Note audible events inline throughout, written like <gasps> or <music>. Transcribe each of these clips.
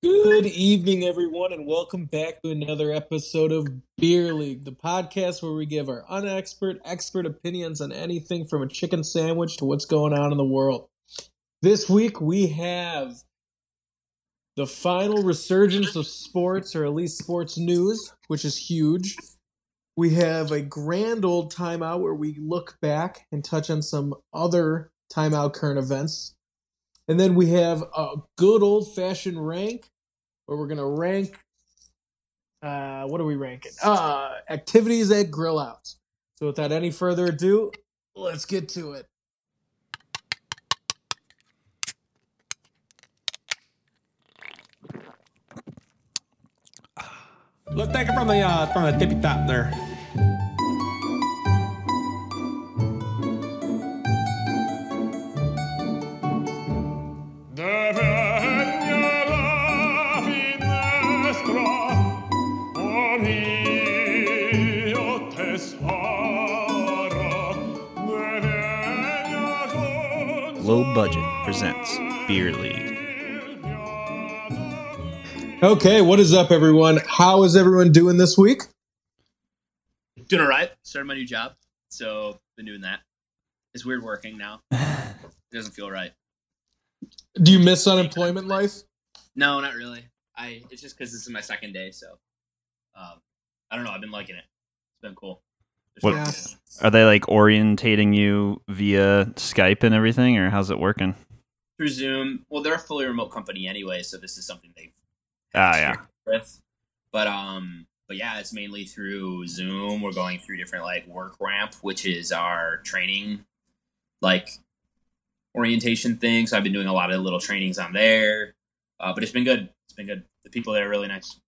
Good evening, everyone, and welcome back to another episode of Beer League, the podcast where we give our unexpert, expert opinions on anything from a chicken sandwich to what's going on in the world. This week we have the final resurgence of sports, or at least sports news, which is huge. We have a grand old timeout where we look back and touch on some other timeout current events. And then we have a good old fashioned rank where we're going to rank. Uh, what are we ranking? Uh, activities at grill outs. So without any further ado, let's get to it. Look, take it from the uh, from the tippy top there. Low Budget presents Beer League. Okay, what is up, everyone? How is everyone doing this week? Doing all right. Started my new job, so been doing that. It's weird working now. <laughs> It doesn't feel right. Do you miss unemployment life? No, not really. I it's just because this is my second day, so um, I don't know. I've been liking it. It's been cool. There's What- Yeah. Are they like orientating you via Skype and everything, or how's it working? through Zoom. Well, they're a fully remote company anyway, so this is something they've Ah, yeah. with. But um, but yeah, it's mainly through Zoom. We're going through different like WorkRamp, which is our training, like orientation thing. So I've been doing a lot of little trainings on there. Uh, but it's been good. It's been good. The people there are really nice.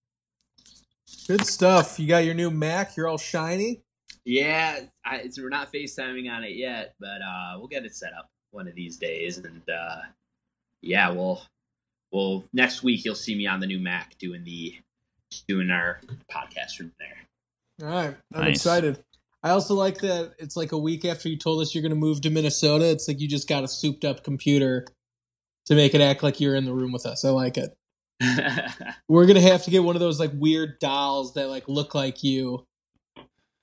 Good stuff. You got your new Mac. You're all shiny. Yeah, I, it's, we're not FaceTiming on it yet, but uh, we'll get it set up one of these days. And uh, yeah, we'll we'll next week you'll see me on the new Mac doing the doing our podcast from there. All right, I'm Nice. excited. I also like that it's like a week after you told us you're going to move to Minnesota. It's like you just got a souped up computer to make it act like you're in the room with us. I like it. <laughs> We're gonna have to get one of those like weird dolls that like look like you,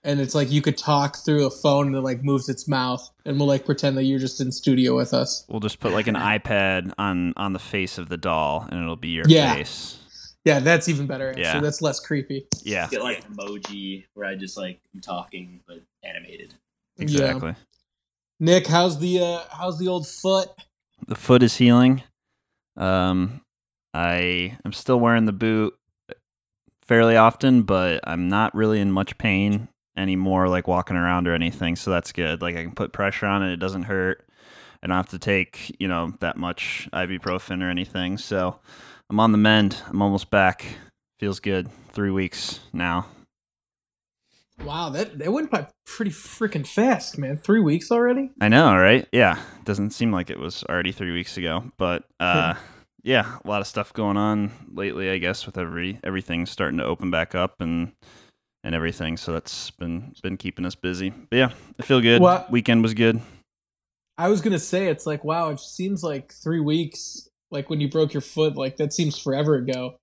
and it's like you could talk through a phone and it like moves its mouth, and we'll like pretend that you're just in studio with us. We'll just put like an <laughs> iPad on on the face of the doll, and it'll be your Yeah. face. Yeah, that's even better. Actually, Yeah. that's less creepy. Yeah, Get like emoji where I just like i'm talking but animated. exactly. Yeah. Nick, how's the uh how's the old foot? The foot is healing. Um, I am still wearing the boot fairly often, but I'm not really in much pain anymore, like walking around or anything. So that's good. Like I can put pressure on it; it doesn't hurt. I don't have to take you know that much ibuprofen or anything. So I'm on the mend. I'm almost back. Feels good. Three weeks now. Wow, that that went by pretty freaking fast, man. Three weeks already. I know, right? Yeah. Doesn't seem like it was already three weeks ago, but uh, yeah, a lot of stuff going on lately. I guess with every everything starting to open back up and and everything, so that's been been keeping us busy. But yeah, I feel good. Well- Weekend was good. I was gonna say it's like wow, it seems like three weeks. Like when you broke your foot, like that seems forever ago,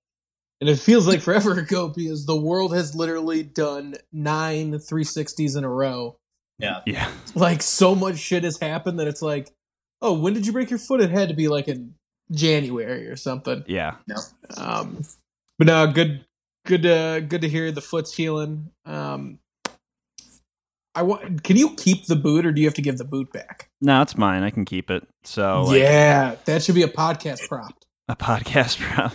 and it feels like forever <laughs> ago because the world has literally done nine 360s in a row. Yeah. Yeah, Like so much shit has happened that it's like, oh, when did you break your foot? It had to be like in January or something. yeah. No. Um, but no, good, good, uh, good to hear the foot's healing. Um, I want. Can you keep the boot, or do you have to give the boot back? No, it's mine. I can keep it. So like, yeah, that should be a podcast prop. a podcast <laughs> prop.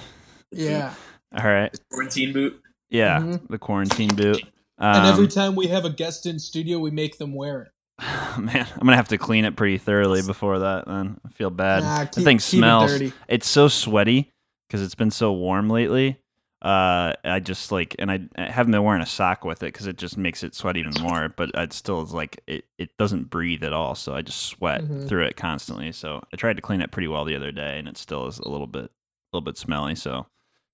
Yeah, All right. Quarantine boot. Yeah, Mhm. the quarantine boot. Um, and every time we have a guest in studio, we make them wear it. <sighs> man, I'm gonna have to clean it pretty thoroughly before that. Then I feel bad. Nah, the thing keep it smells. dirty. it's so sweaty because it's been so warm lately. Uh, I just like, and I, I haven't been wearing a sock with it because it just makes it sweat even more. But it still is like it, it doesn't breathe at all, so I just sweat Mhm. through it constantly. So I tried to clean it pretty well the other day, and it still is a little bit, a little bit smelly. So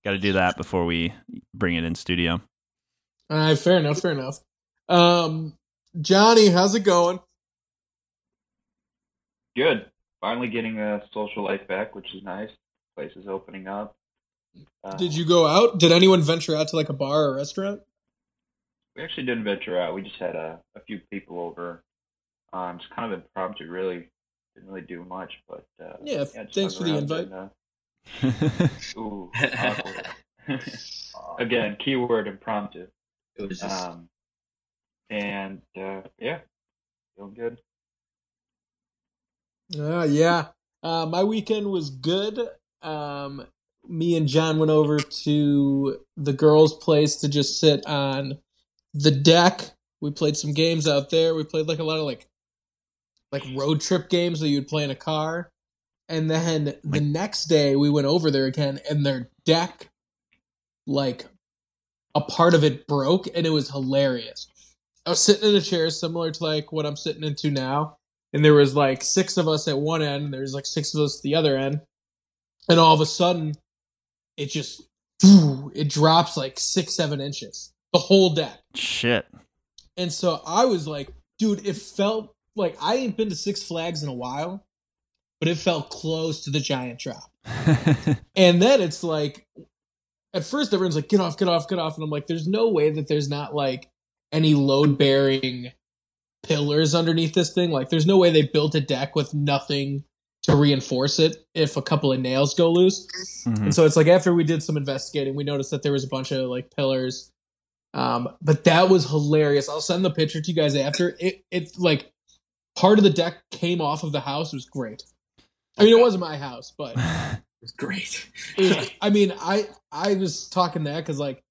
got to do that before we bring it in studio. All right, fair enough. Fair enough. Um, Johnny, how's it going? Good. Finally getting a social life back, which is nice. Place is opening up. Uh, Did you go out? Did anyone venture out to like a bar or restaurant? We actually didn't venture out. We just had a, a few people over. Um, just kind of impromptu, really. Didn't really do much, but uh, Yeah, just thanks for the invite. and, <laughs> uh, ooh. <laughs> Again, keyword impromptu. It was just Um, and uh, yeah, feeling good. Uh, yeah. Uh, my weekend was good. Um, me and John went over to the girls' place to just sit on the deck. We played some games out there. We played like a lot of like like road trip games that you'd play in a car. And then the next day we went over there again and their deck like a part of it broke and it was hilarious. I was sitting in a chair similar to like what I'm sitting into now and there was like six of us at one end, there's like six of us at the other end, and all of a sudden, it just it drops like six, seven inches, the whole deck. Shit. And so I was like, dude, it felt like I ain't been to Six Flags in a while, but it felt close to the giant drop. <laughs> And then it's like, at first everyone's like, get off, get off, get off. And I'm like, there's no way that there's not like any load bearing pillars underneath this thing. Like, there's no way they built a deck with nothing to reinforce it if a couple of nails go loose. Mhm. And so it's like after we did some investigating, we noticed that there was a bunch of like pillars. Um, but that was hilarious. I'll send the picture to you guys after. It it like part of the deck came off of the house. It was great. I mean, it wasn't my house, but <laughs> it was great. it was, I mean, I I was talking that because like,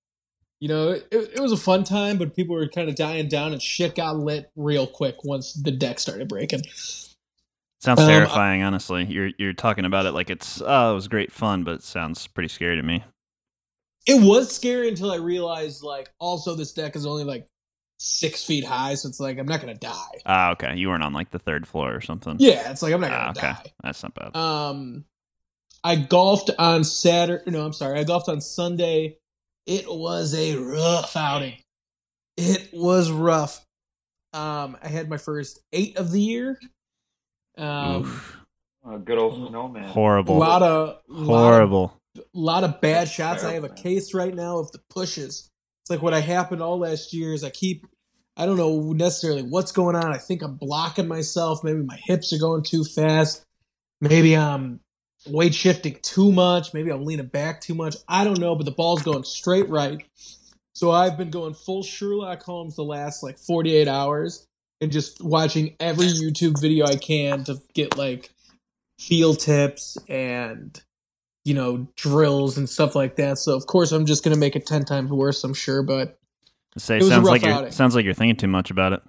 you know, it, it was a fun time, but people were kind of dying down, and shit got lit real quick once the deck started breaking. Sounds Um, terrifying, honestly. You're you're talking about it like it's oh, it was great fun, but it sounds pretty scary to me. It was scary until I realized like also this deck is only like six feet high, so it's like I'm not gonna die. Ah, okay. You weren't on like the third floor or something. Yeah, it's like I'm not Ah, gonna okay. die. That's not bad. Um, I golfed on Saturday. No, I'm sorry. I golfed on Sunday. It was a rough outing. It was rough. Um, I had my first eight of the year. Um, Oof. Uh, good old snowman. Horrible. A lot of, Horrible. A lot of bad shots. I have a Terrible. case right now of the pushes. It's like what I happened all last year is I keep. I don't know necessarily what's going on. I think I'm blocking myself. Maybe my hips are going too fast. Maybe I'm weight shifting too much. Maybe I'm leaning back too much. I don't know, but the ball's going straight right. So I've been going full Sherlock Holmes the last like 48 hours and just watching every YouTube video I can to get like feel tips and you know drills and stuff like that. So of course I'm just gonna make it 10 times worse, I'm sure, but Say it was a sounds rough like you're outing. sounds like you're thinking too much about it.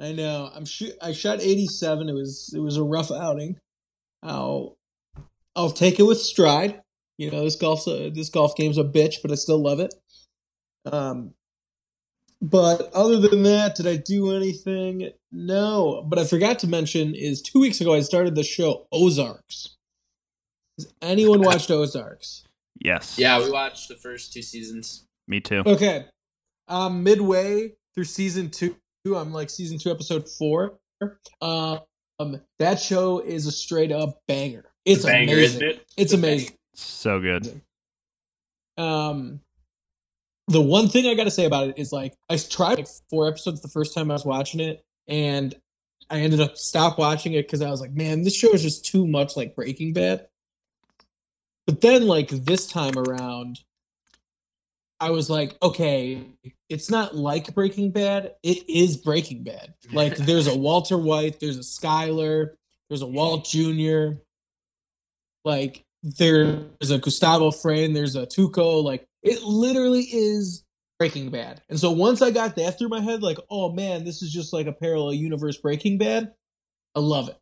I know. I'm shoot. I shot 87. It was it was a rough outing. I'll I'll take it with stride. You know, this golf's a, this golf game's a bitch, but I still love it. Um, but other than that, did I do anything? No. But I forgot to mention is two weeks ago I started the show Ozarks. Has anyone watched Ozarks? Yes. Yeah, we watched the first two seasons. Me too. Okay. Um, midway through season two, I'm like season two, episode four. Um, that show is a straight up banger. It's Banger, amazing. isn't it? It's amazing. So good. Um, the one thing I got to say about it is like I tried like four episodes the first time I was watching it, and I ended up stop watching it because I was like, man, this show is just too much like Breaking Bad. But then, like this time around, I was like, okay, it's not like Breaking Bad. It is Breaking Bad. Like <laughs> there's a Walter White, there's a Skyler, there's a Walt Jr. Like there's a Gustavo Fring, there's a Tuco. Like it literally is Breaking Bad. And so once I got that through my head, like, oh man, this is just like a parallel universe Breaking Bad. I love it.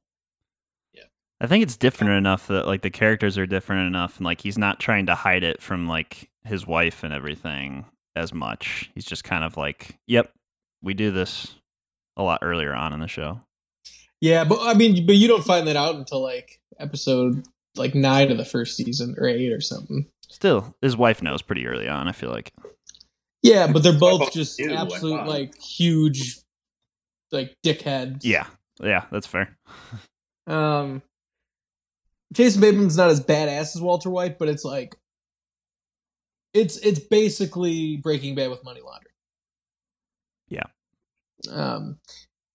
Yeah. I think it's different enough that like the characters are different enough and like he's not trying to hide it from like his wife and everything as much. He's just kind of like, "Yep, we do this a lot earlier on in the show." Yeah, but I mean, but you don't find that out until like episode like nine of the first season or eight or something. Still, his wife knows pretty early on, I feel like. Yeah, but they're both both just do, I absolute like huge, like dickheads. Yeah. Yeah, that's fair. Um, Jason Bateman's not as badass as Walter White, but it's like it's it's basically Breaking Bad with money laundering. Yeah. Um.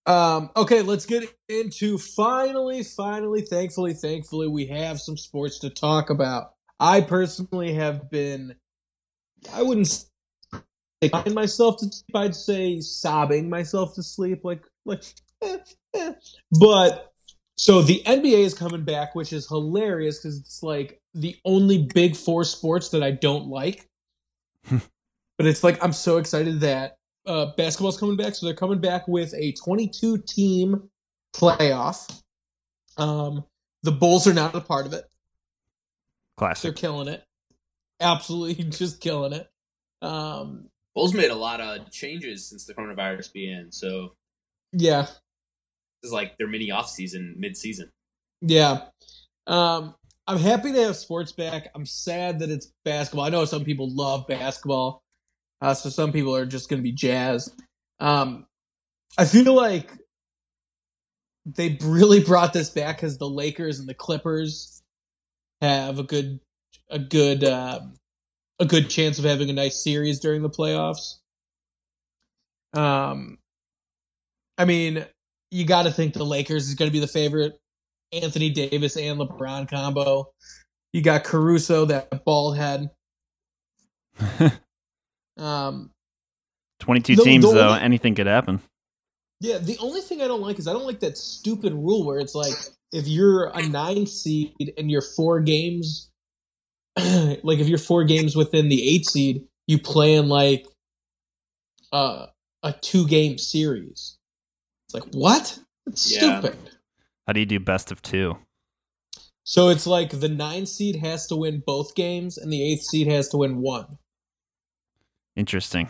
Um. Okay, let's get into finally, finally, thankfully, thankfully, we have some sports to talk about. I personally have been, I wouldn't say crying myself to sleep. I'd say sobbing myself to sleep, like like. <laughs> eh, eh. But so the NBA is coming back, which is hilarious because it's like the only big four sports that I don't like. <laughs> but it's like I'm so excited that uh, basketball's coming back. So they're coming back with a 22 team playoff. Um, the Bulls are not a part of it. They're killing it. Absolutely, <laughs> just killing it. Um, Bulls made a lot of changes since the coronavirus began, so yeah, this is like their mini off season, mid season. Yeah. Um, I'm happy to have sports back. I'm sad that it's basketball. I know some people love basketball. Uh, so some people are just going to be jazzed. Um, I feel like they really <laughs> brought this back because the Lakers and the Clippers have a good, a good, um, a good chance of having a nice series during the playoffs. Um, I mean, you got to think the Lakers is going to be the favorite. Anthony Davis and LeBron combo. You got Caruso, that bald head. <laughs> Um, 22 The- teams, the though. Anything could happen. Yeah, the only thing I don't like is I don't like that stupid rule where it's like if you're a nine seed and you're four games, <clears throat> like if you're four games within the eight seed, you play in like uh, a two game series. It's like what? It's Yeah. stupid. How do you do best of two? So it's like the nine seed has to win both games and the eighth seed has to win one. Interesting.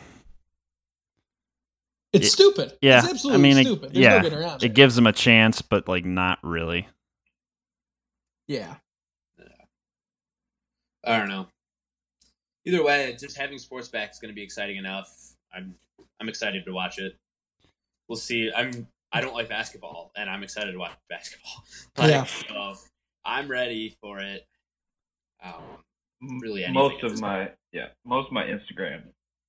It's Yeah. stupid. Yeah, it's I absolutely mean, it- stupid. There's yeah, no It it. gives them a chance, but like not really. yeah. I don't know. Either way, just having sports back is going to be exciting enough. I'm I'm excited to watch it. We'll see. I'm I don't like basketball, and I'm excited to watch <laughs> basketball. Like, Yeah. so I'm ready for it. Um, Really anything most of this my yeah most of my instagram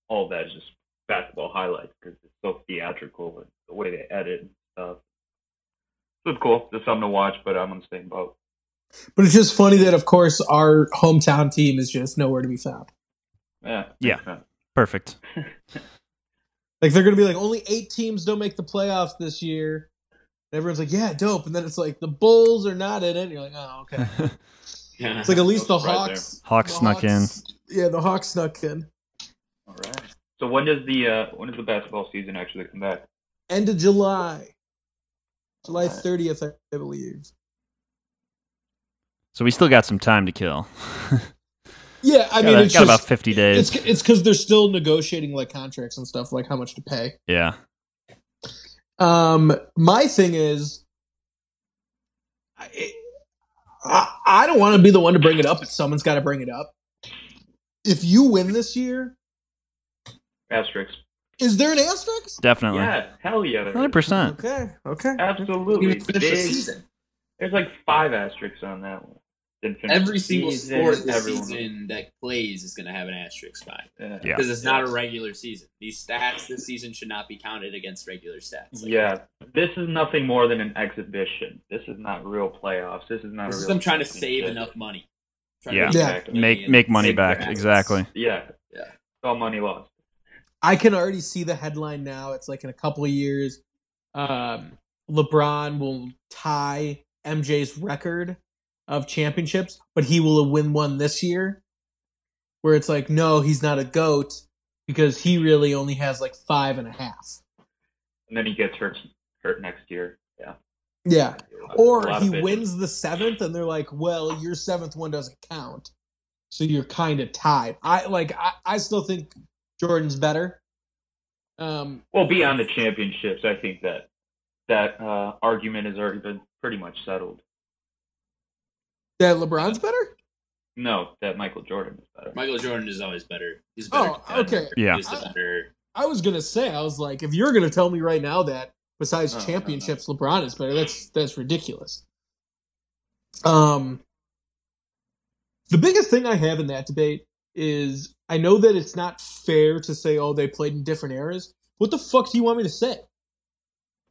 all that is just basketball highlights because it's so theatrical and the way they edit and stuff so it's cool it's something to watch but i'm on the same boat But it's just funny that, of course, our hometown team is just nowhere to be found. yeah Yeah. sense. Perfect. <laughs> Like they're gonna be like, only eight teams don't make the playoffs this year. And everyone's like, yeah, dope. And then it's like the Bulls are not in it. And you're like, oh, okay. <laughs> yeah. It's like at least the surprise Hawks. Hawks the snuck Hawks- Yeah, the Hawks snuck in. all right. So when does the uh when does the basketball season actually come back End of July, July thirtieth, I I believe. So we still got some time to kill. <laughs> Yeah, I mean, a- it's got just, about 50 days. It's it's because they're still negotiating like contracts and stuff, like how much to pay. yeah. Um, my thing is, I, I, I don't want to be the one to bring it up, but someone's got to bring it up. If you win this year, asterisks is there an asterisk? Definitely. yeah hell yeah there is. 100%. Okay, okay. absolutely Even finish the Big- season. there's like five asterisks on that one Didn't finish Every the single season, sport this everyone- season that plays is going to have an asterisk by it yeah. Yeah. because it's not a regular season. These stats this season should not be counted against regular stats. Like, Yeah, this is nothing more than an exhibition. This is not real playoffs. This is not This a is real them trying to save championship. enough money. Trying Yeah. to Yeah. make Make and make money save their back. assets. Exactly. Yeah, Yeah. It's all money lost. I can already see the headline now. It's like in a couple of years, um, LeBron will tie MJ's record of championships, but he will win one this year. Where it's like, no, he's not a goat because he really only has like five and a half. And then he gets hurt hurt next year. Yeah. Yeah. Or he wins the seventh, and they're like, "Well, your seventh one doesn't count, so you're kind of tied." I like. I, I still think Jordan's better. Um, Well, beyond the championships, I think that that uh, argument has already been pretty much settled. that LeBron's better. No, that Michael Jordan is better. Michael Jordan is always better. He's a better. Oh, competitor. okay. Yeah. He's the better. I was gonna say, I was like, if you're gonna tell me right now that besides No, no, no. championships, LeBron is better, that's that's ridiculous. Um, the biggest thing I have in that debate is I know that it's not fair to say, oh, they played in different eras. What the fuck do you want me to say?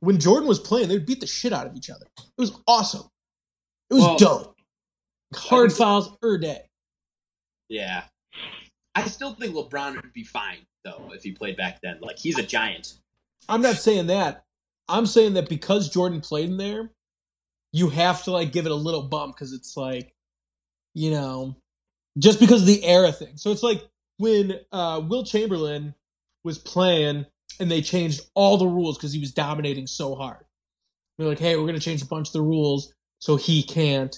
When Jordan was playing, they would beat the shit out of each other. It was awesome. It was Well, dope. Hard fouls er day. Yeah. I still think LeBron would be fine though if he played back then. Like he's a giant. I'm not saying that. I'm saying that because Jordan played in there, you have to like give it a little bump because it's like, you know, just because of the era thing. So it's like when uh, Wilt Chamberlain was playing and they changed all the rules because he was dominating so hard. They're like, hey, we're gonna change a bunch of the rules so he can't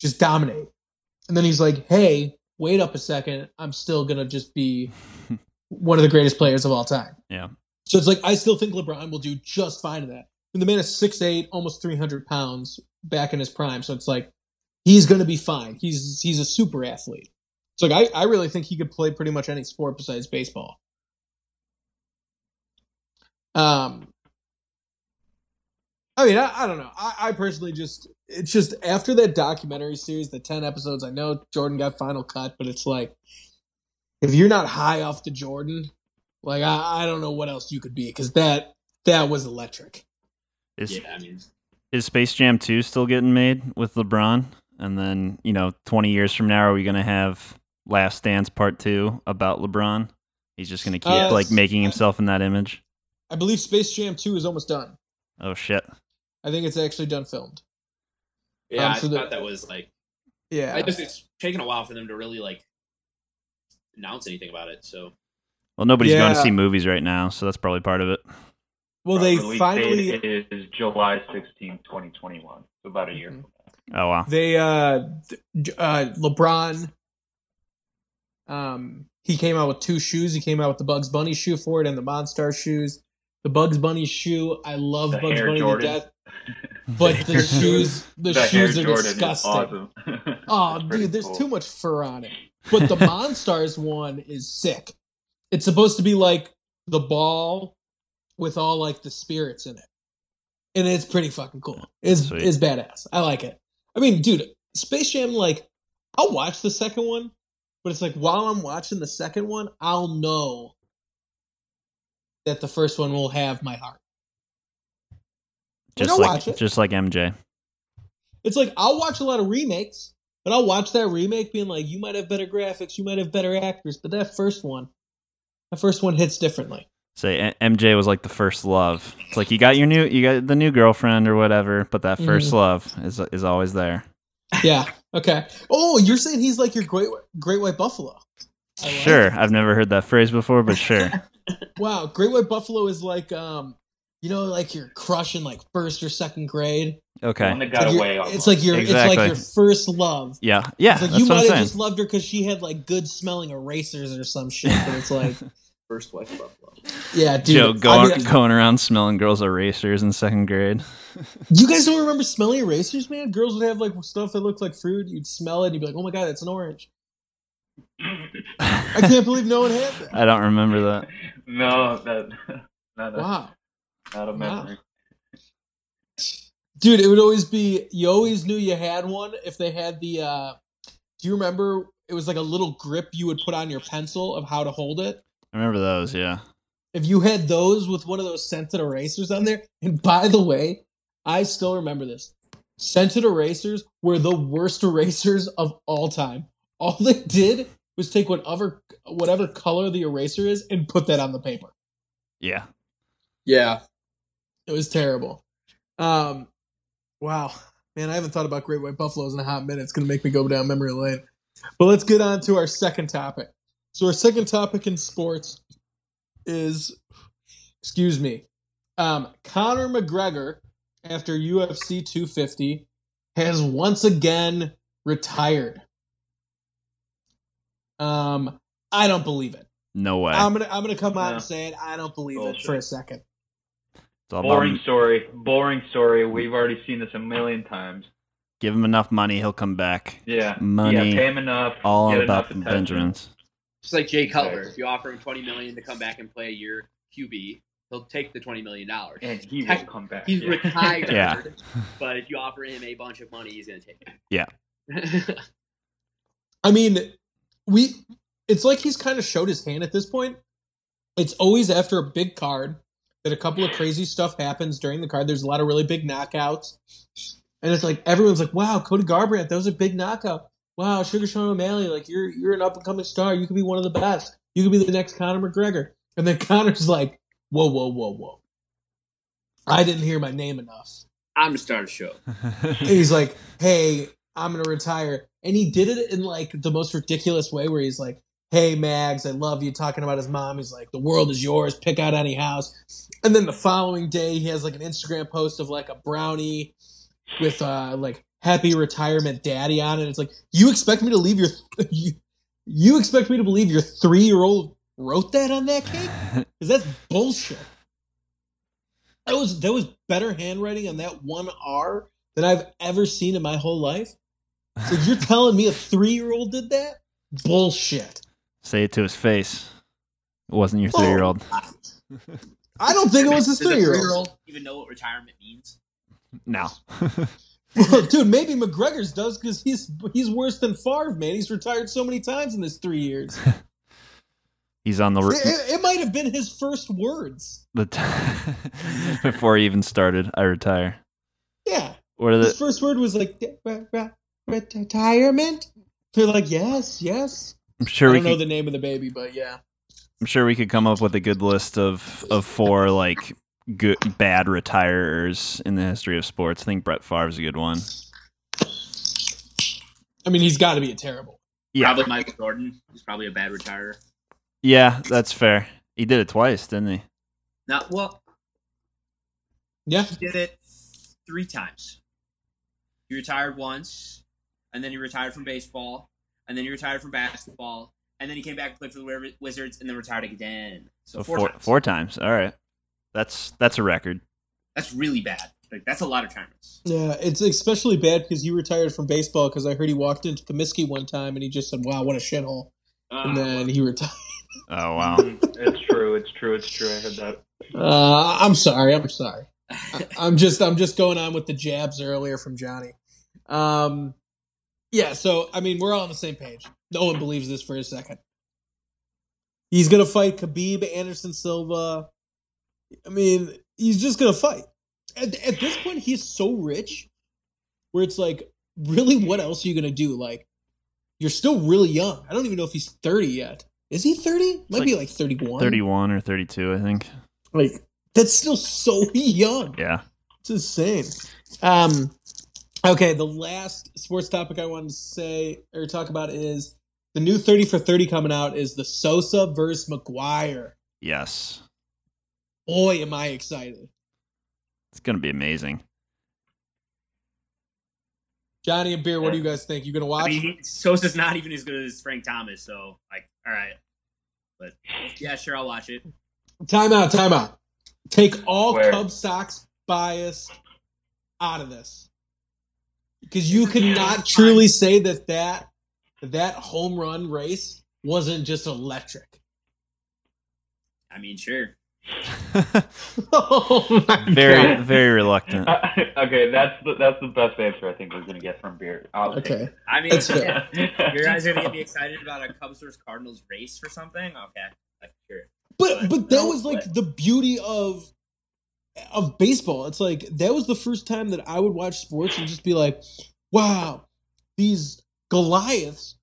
just dominate. And then he's like, hey, wait up a second, I'm still gonna just be <laughs> one of the greatest players of all time. Yeah. So it's like I still think LeBron will do just fine in that. And the man is 6'8", almost three hundred pounds back in his prime. So it's like he's gonna be fine. He's he's a super athlete. It's like I, I really think he could play pretty much any sport besides baseball. Um I mean, I, I don't know. I, I personally just it's just after that documentary series, the ten episodes, I know Jordan got final cut, but it's like if you're not high off the Jordan, like I, I don't know what else you could be because that that was electric. Is Yeah, I mean is Space Jam 2 still getting made with LeBron? And then, you know, 20 years from now, are we going to have Last Dance Part 2 about LeBron? He's just going to keep, Uh, like, making himself in that image? I believe Space Jam Two is almost done. Oh, shit. I think it's actually done filmed. Yeah, Um, I so the- thought that was like Yeah, I just it's taken a while for them to really like announce anything about it. So Well, nobody's going to see movies right now, so that's probably part of it. well, they release finally date is July 16, 2021. So about a year Mhm. From now. Oh, wow. they uh, uh LeBron. Um, he came out with two shoes. He came out with the Bugs Bunny shoe for it and the Monstar shoes. The Bugs Bunny shoe, I love The Bugs Air Bunny Jordan. to death, <laughs> but the shoes, the, The Air shoes are Jordan disgusting. awesome. <laughs> Oh, dude, there's cool. too much fur on it. But the Monstars one is sick. It's supposed to be like the ball with all like the spirits in it. And it's pretty fucking cool. It's Sweet. it's badass. I like it. I mean, dude, Space Jam like I'll watch the second one, but it's like while I'm watching the second one, I'll know that the first one will have my heart. Just like, watch it. just like MJ. It's like I'll watch a lot of remakes, but I'll watch that remake being like, you might have better graphics, you might have better actors, but that first one, that first one hits differently. Say MJ was like the first love. It's like you got your new, you got the new girlfriend or whatever, but that 1st Mhm. love is is always there. Yeah. Okay. Oh, you're saying he's like your great great white buffalo. Like Sure, it. I've never heard that phrase before, but sure. <laughs> Wow, great white buffalo is like um, you know, like you're crushing like first or second grade. Okay. One that got like away. It's like your it's like your first love. Yeah, yeah. It's like that's you might have just loved her because she had like good smelling erasers or some shit. But it's like, <laughs> first wife Buffalo. yeah, dude. Joe I going mean, going around smelling girls' erasers in second grade. <laughs> You guys don't remember smelling erasers, man? Girls would have like stuff that looked like fruit. You'd smell it, and you'd be like, "Oh my god, that's an orange." I can't believe no one had that. I don't remember that. no, that not a, Wow, not a Wow. memory. dude, it would always be. You always knew you had one if they had the. uh Do you remember? It was like a little grip you would put on your pencil of how to hold it. I remember those. Yeah. If you had those with one of those scented erasers on there, and by the way, I still remember this. Scented erasers were the worst erasers of all time. All they did was take whatever whatever color the eraser is and put that on the paper. Yeah. Yeah. It was terrible. Um, wow, man, I haven't thought about great white buffaloes in a hot minute. It's gonna make me go down memory lane. But let's get on to our second topic. So our second topic in sports is, excuse me, um, Conor McGregor after UFC 250 has once again retired. Um, I don't believe it. No way. I'm gonna I'm gonna come out No. and say it. I don't believe it for a second. it's all about Boring story. Boring story. We've already seen this a million times. give him enough money, he'll come back. Yeah. Money, Yeah, pay him enough. All get about enough the attention. Benjamins. Just like Jay Cutler, Right. if you offer him twenty million to come back and play a year QB, he'll take the twenty million dollars. And he will Heck, come back. He's yeah. retired. <laughs> Yeah. But if you offer him a bunch of money, he's gonna take it. Yeah. <laughs> I mean, we it's like he's kind of showed his hand at this point. It's always after a big card that a couple of crazy stuff happens during the card. There's a lot of really big knockouts. And it's like everyone's like, wow, Cody Garbrandt, that was a big knockout. Wow, Sugar Sean O'Malley, like you're you're an up and coming star. You could be one of the best. You could be the next Conor McGregor. And then <laughs> Conor's like, whoa, whoa, whoa, whoa. I didn't hear my name enough. I'm gonna start a show. And <laughs> he's like, hey, I'm gonna retire. And he did it in like the most ridiculous way where he's like, Hey Mags, I love you, talking about his mom. He's like, The world is yours, pick out any house. And then the following day he has like an Instagram post of like a brownie with uh like happy retirement daddy on it. It's like, you expect me to leave your you, <laughs> you expect me to believe your three year old wrote that on that cake? <laughs> Because that's bullshit. That was that was better handwriting on that one R than I've ever seen in my whole life. So <laughs> you're telling me a three year old did that? Bullshit. Say it to his face. It wasn't your three year old. I don't think it was his Does a three year old. three-year-old even know what retirement means? No. Dude, maybe McGregor's does because he's he's worse than Favre, man. He's retired so many times in this three years. <laughs> He's on the, It, it- it might have been his first words. the t- <laughs> before he even started. I retire. Yeah. What are His first word was like "Re- re- retirement. They're like, yes, yes. I'm sure I we don't know the name of the baby, but yeah. I'm sure we could come up with a good list of of four like good bad retirers in the history of sports. I think Brett Favre's a good one. I mean, he's got to be a terrible. Yeah, Probably Michael Jordan. He's probably a bad retirer. yeah, that's fair. He did it twice, didn't he? Now, well, Yeah. he did it three times. He retired once, and then he retired from baseball, and then he retired from basketball, and then he came back and played for the Wizards, and then retired again. So, So four, four times. four times. All right, that's that's a record. That's really bad. Like that's a lot of retirements. Yeah, it's especially bad because you retired from baseball because I heard he walked into Comiskey one time and he just said, wow, what a shithole. And then he retired. <laughs> Oh wow. it's true. It's true. It's true. I heard that. Uh, I'm sorry. I'm sorry. I, I'm just I'm just going on with the jabs earlier from Johnny. Um, yeah. So I mean, we're all on the same page. No one believes this for a second. He's gonna fight Khabib Anderson Silva. I mean, he's just gonna fight. At, at this point, he's so rich, where it's like, really, what else are you gonna do? Like, you're still really young. I don't even know if he's 30 yet. Is he 30? Might like be like 31. Thirty-one or thirty-two, I think. Like, that's still so <laughs> young. Yeah. It's insane. Um, okay, the last sports topic I wanted to say or talk about is the new 30 for 30 coming out is the Sosa versus McGwire. Yes. Boy, am I excited. It's gonna be amazing. Johnny and Beer, what do you guys think? You gonna watch? I mean, Sosa's not even as good as Frank Thomas, so like, all right. But yeah, sure, I'll watch it. time out, time out. Take all Where? Cub Sox bias out of this. Because you could not truly say that that, that home run race wasn't just electric. I mean, sure. <laughs> oh very God. very reluctant. Uh, <laughs> okay, that's the that's the best answer I think we're gonna get from Beard. I'll Okay. I mean, yeah, <laughs> you guys are gonna get me excited about a Cubs versus Cardinals race for something? Okay, like, sure. But but that No, was like but- the beauty of of baseball. It's like that was the first time that I would watch sports and just be like, wow, these Goliaths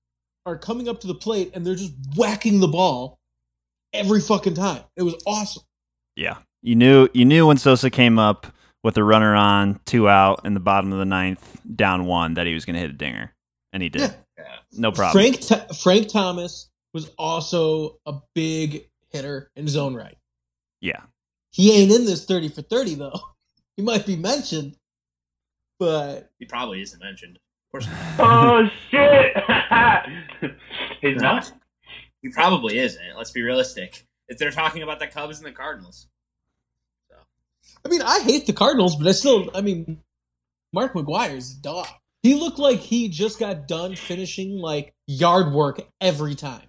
are coming up to the plate and they're just whacking the ball every fucking time. It was awesome. Yeah. You knew you knew when Sosa came up with a runner on, two out in the bottom of the ninth, down one, that he was gonna hit a dinger. And he did. Yeah. No problem. Frank Th- Frank Thomas was also a big hitter in his own right. Yeah. He ain't in this 30 for 30 though. <laughs> He might be mentioned, but He probably isn't mentioned. Of course <laughs> oh shit! <laughs> He's not. He probably isn't. Let's be realistic. If they're talking about the Cubs and the Cardinals, I mean, I hate the Cardinals, but I still, I mean, Mark McGwire's a dog. He looked like he just got done finishing like yard work every time.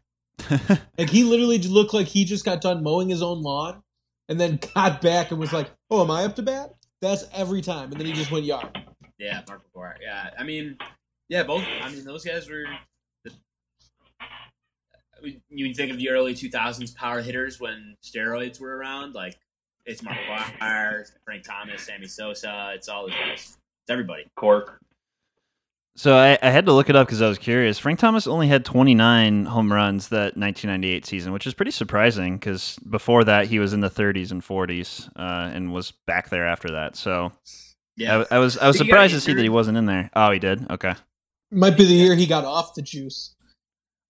<laughs> Like he literally looked like he just got done mowing his own lawn and then got back and was like, "Oh, am I up to bat?" That's every time, and then he just went yard. yeah, Mark McGwire. Yeah, I mean, yeah, both. I mean, those guys were. You think of the early 2000s power hitters when steroids were around, like it's Mark Wire, Frank Thomas, Sammy Sosa. It's all those guys. It's everybody. Cork. So I, I had to look it up because I was curious. Frank Thomas only had 29 home runs that 1998 season, which is pretty surprising because before that he was in the 30s and 40s uh, and was back there after that. So Yeah. I, I was I was Did he get surprised to see that he wasn't in there. Oh, he did. Okay. Might be the year he got off the juice.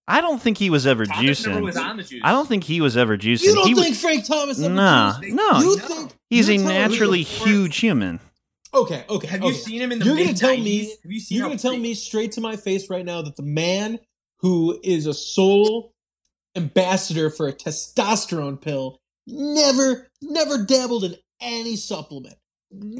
I don't think he was ever Thomas never was juicing. on the juice. I don't think he was ever juicing. You don't he think was, Frank Thomas ever Nah, juiced? no. You No. think he's a you're naturally huge human. Okay, okay. Have you seen him in the? You're gonna tell 90s? me- Have you seen You're going to tell big- me straight to my face right now that the man who is a sole ambassador for a testosterone pill never, never dabbled in any supplement.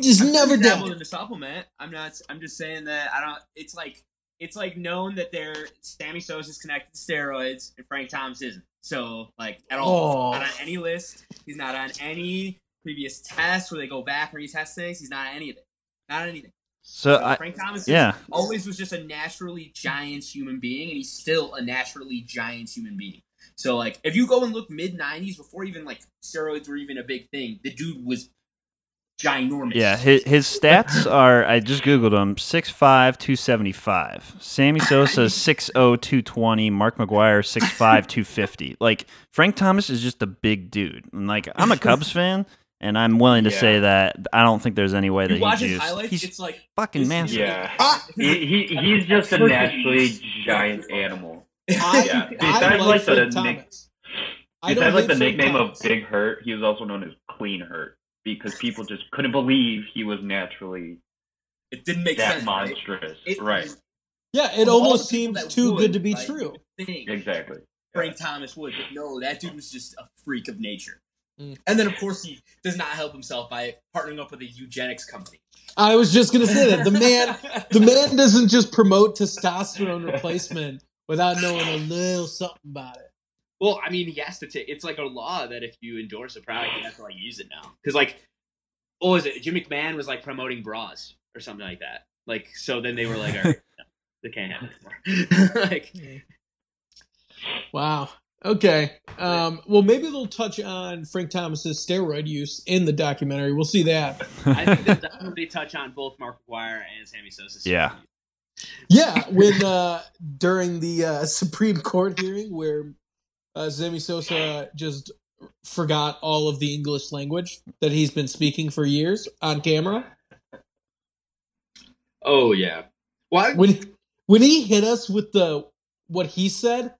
Just I've never dabbled dabbled. in the supplement. I'm not. I'm just saying that I don't. It's like it's like known that they're Sammy Sosa's connected to steroids and Frank Thomas isn't. So like at all, Oh. not on oh. any list. He's not on any previous tests where they go back and retest things. He's not on any of it. Not on anything. So I Frank Thomas yeah. always was just a naturally giant human being, and he's still a naturally giant human being. So like, if you go and look mid '90s, before even like steroids were even a big thing, the dude was ginormous. Yeah, his, his stats <laughs> are I just googled him 6'5", 275. Sammy Sosa <laughs> 6'0", 220, Mark McGwire 6'5", 250. Like Frank Thomas is just a big dude. And like I'm a <laughs> Cubs fan and I'm willing to Yeah. say that I don't think there's any way that you watch he his highlights, He's it's like fucking massive. Yeah. Ah! He, he he's just a naturally giant animal. I, Yeah. I Besides, like, like, the Frank nick- Thomas. I don't Besides like the nickname Thomas. of Big Hurt, he was also known as Clean Hurt because people just couldn't believe he was naturally it didn't make that sense. right? monstrous. It- right. Yeah, it Of almost seems too would, good to be like, true. Exactly. Frank Thomas would, but no, that dude was just a freak of nature. Mm. And then, of course, he does not help himself by partnering up with a Nugenix company. I was just gonna say that the man, <laughs> the man doesn't just promote testosterone replacement without knowing a little something about it. Well, I mean, he has to take. It's like a law that if you endorse a product, you have to like use it now. Because like, what was it? Jim McMahon was like promoting bras or something like that. Like, so then they were like, all right, <laughs> no, they can't have it anymore. <laughs> like, Wow. Okay. Um, well, maybe they'll touch on Frank Thomas's steroid use in the documentary. We'll see that. I think they'll <laughs> definitely touch on both Mark McGwire and Sammy Sosa. Yeah. Yeah, when uh, during the uh, Supreme Court hearing where uh, Sammy Sosa just forgot all of the English language that he's been speaking for years on camera. Oh yeah. Why? When when he hit us with the what he said,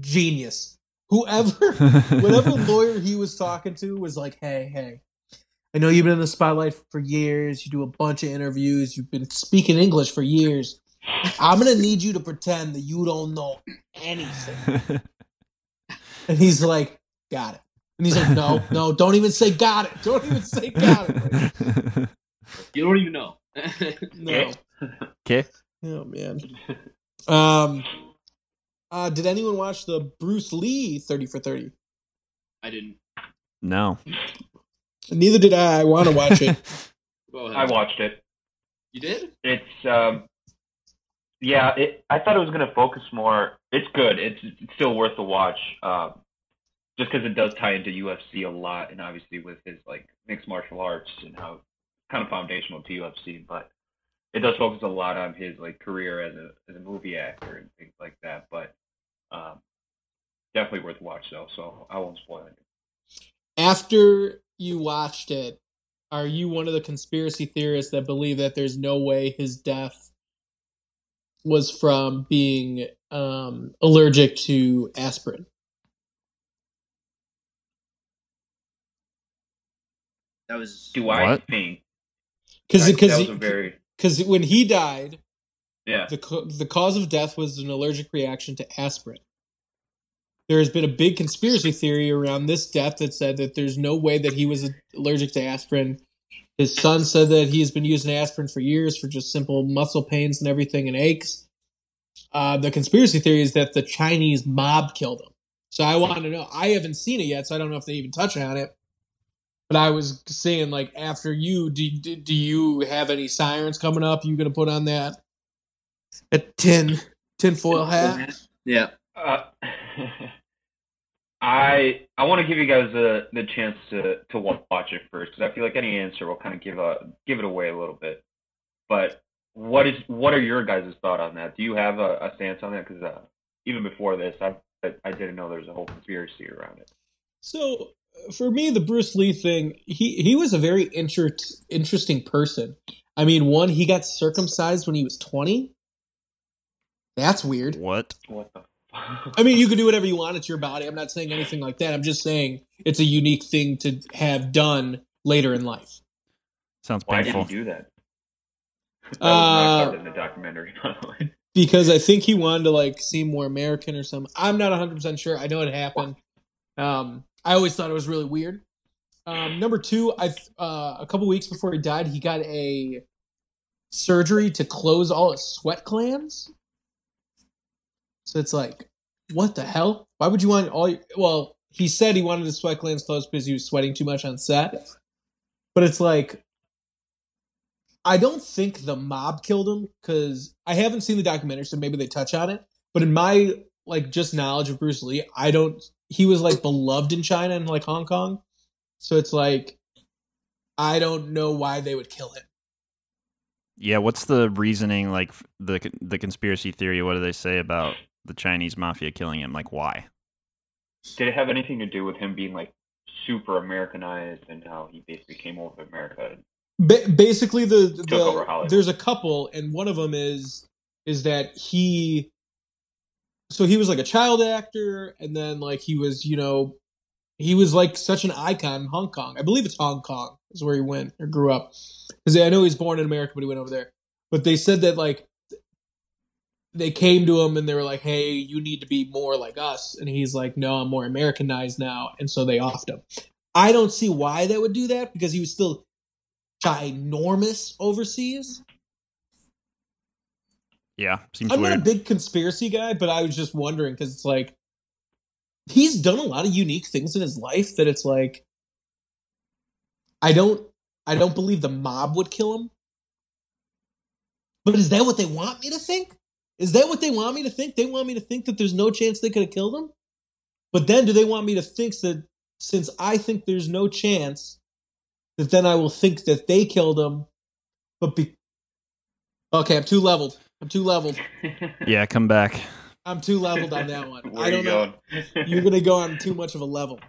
genius. Whoever <laughs> whatever lawyer he was talking to was like, hey, hey, I know you've been in the spotlight for years. You do a bunch of interviews. You've been speaking English for years. I'm going to need you to pretend that you don't know anything. <laughs> And he's like, got it. And he's like, no, no, don't even say got it. Don't even say got it. Like, You don't even know. <laughs> no. okay. <laughs> Oh, man. Um, uh, did anyone watch the Bruce Lee 30 for 30? I didn't. No. Neither did I. I want to watch it. <laughs> Go. I watched it. You did? It's um yeah, it I thought it was going to focus more. It's good. It's, it's still worth the watch. Um just cuz it does tie into UFC a lot and obviously with his like mixed martial arts and how kind of foundational to UFC, but it does focus a lot on his like career as a as a movie actor and things like that, but um definitely worth a watch though, so I won't spoil it. After you watched it, are you one of the conspiracy theorists that believe that there's no way his death was from being um, allergic to aspirin? That was. Do I What? think Because that, that was because very because when he died, yeah. the the cause of death was an allergic reaction to aspirin. There has been a big conspiracy theory around this death that said that there's no way that he was allergic to aspirin. His son said that he has been using aspirin for years for just simple muscle pains and everything and aches. Uh, the conspiracy theory is that the Chinese mob killed him. So I want to know. I haven't seen it yet, so I don't know if they even touch on it. But I was saying, like, after you, do, do, do you have any sirens coming up? You gonna put on that a tin tin foil hat? Yeah. Uh, <laughs> I I want to give you guys the the chance to to watch it first because I feel like any answer will kind of give a give it away a little bit. But what is what are your guys' thought on that? Do you have a, a stance on that? Because uh, even before this, I I didn't know there was a whole conspiracy around it. So for me, the Bruce Lee thing, he he was a very inter- interesting person. I mean, one, he got circumcised when he was twenty. That's weird. What? What the? I mean, you can do whatever you want. It's your body. I'm not saying anything like that. I'm just saying it's a unique thing to have done later in life. Sounds painful. Why did painful. he do that? That was Uh, not covered in the documentary, by the way. because I think he wanted to like seem more American or something. I'm not 100 percent sure. I know it happened. Um, I always thought it was really weird. Um, number two, I uh, a couple weeks before he died, he got a surgery to close all his sweat glands. So it's like, what the hell? Why would you want all? Your, well, he said he wanted his sweat glands closed because he was sweating too much on set. But it's like, I don't think the mob killed him because I haven't seen the documentary, so maybe they touch on it. But in my like just knowledge of Bruce Lee, I don't. He was like beloved in China and like Hong Kong, so it's like I don't know why they would kill him. Yeah, what's the reasoning? Like the the conspiracy theory? What do they say about the Chinese mafia killing him? Like why? Did it have anything to do with him being like super Americanized and how he basically came over to America? Ba- basically, the, Took over the Hollywood. there's a couple, and one of them is is that he. So he was like a child actor, and then like he was, you know, he was like such an icon in Hong Kong. I believe it's Hong Kong is where he went or grew up, because I know he was born in America, but he went over there. But they said that like they came to him and they were like, "Hey, you need to be more like us," and he's like, "No, I'm more Americanized now," and so they offed him. I don't see why they would do that because he was still ginormous overseas. Yeah, seems I'm weird. not a big conspiracy guy, but I was just wondering because it's like he's done a lot of unique things in his life that it's like I don't I don't believe the mob would kill him. But is that what they want me to think? Is that what they want me to think? They want me to think that there's no chance they could have killed him? But then do they want me to think that since I think there's no chance that then I will think that they killed him but be Okay, I'm too leveled. I'm too leveled. <laughs> yeah, come back. I'm too leveled on that one. <laughs> Where I don't you know. going? <laughs> You're gonna go on too much of a level.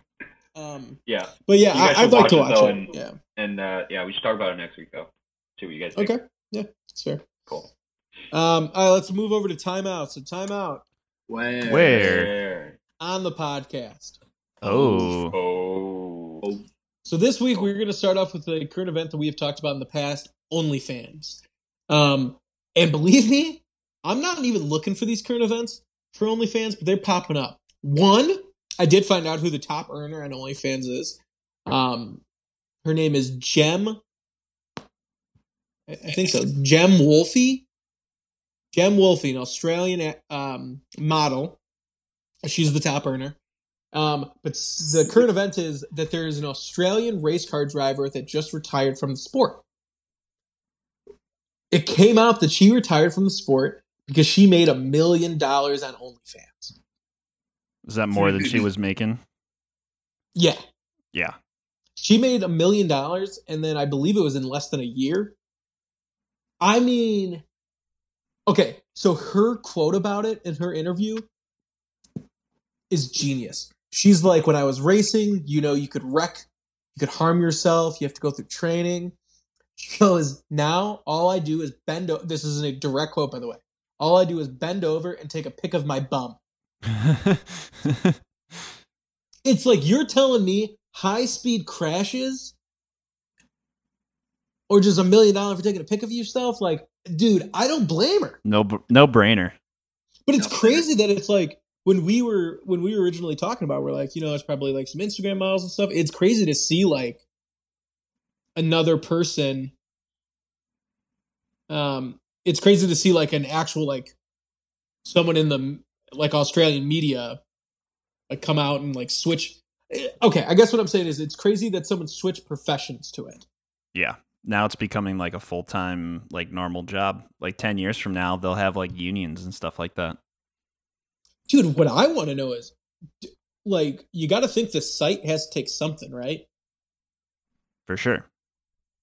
Um, yeah, but yeah, I, I'd like to watch watch it, it. and- yeah. and uh, yeah, we should talk about it next week though. See what you guys think. Okay. Yeah, that's fair. Cool. Um, all right, let's move over to timeout. So timeout Where? Where? on the podcast. Oh, Oh. So this week we're going to start off with a current event that we have talked about in the past, OnlyFans. Um, and believe me, I'm not even looking for these current events for OnlyFans, but they're popping up. One, I did find out who the top earner on OnlyFans is. Um, her name is Jem. I I think so. Jem Wolfie. Jem Wolfie, an Australian um, model. She's the top earner. Um, but the current event is that there is an Australian race car driver that just retired from the sport. It came out that she retired from the sport because she made a million dollars on OnlyFans. is that more than she was making? Yeah, Yeah. she made a million dollars, and then I believe it was in less than a year. I mean, okay, so her quote about it in her interview is genius. She's like, when I was racing, you know, you could wreck, you could harm yourself, you have to go through training. She goes, now all I do is bend over. This is a direct quote, by the way. All I do is bend over and take a pic of my bum. <laughs> It's like you're telling me high speed crashes or just a million dollars for taking a pic of yourself. Like, dude, I don't blame her. no, no brainer. But it's No. crazy that it's like when we were when we were originally talking about, we're like, you know, it's probably like some Instagram models and stuff. It's crazy to see like another person. Um, it's crazy to see like an actual like someone in the like Australian media like come out and like switch. eh, Okay, I guess what I'm saying is it's crazy that someone switched professions to it. Yeah. Now it's becoming like a full time, like normal job. Like 10 years from now, they'll have like unions and stuff like that. dude what i want to know is like you got to think the site has to take something, right? For sure.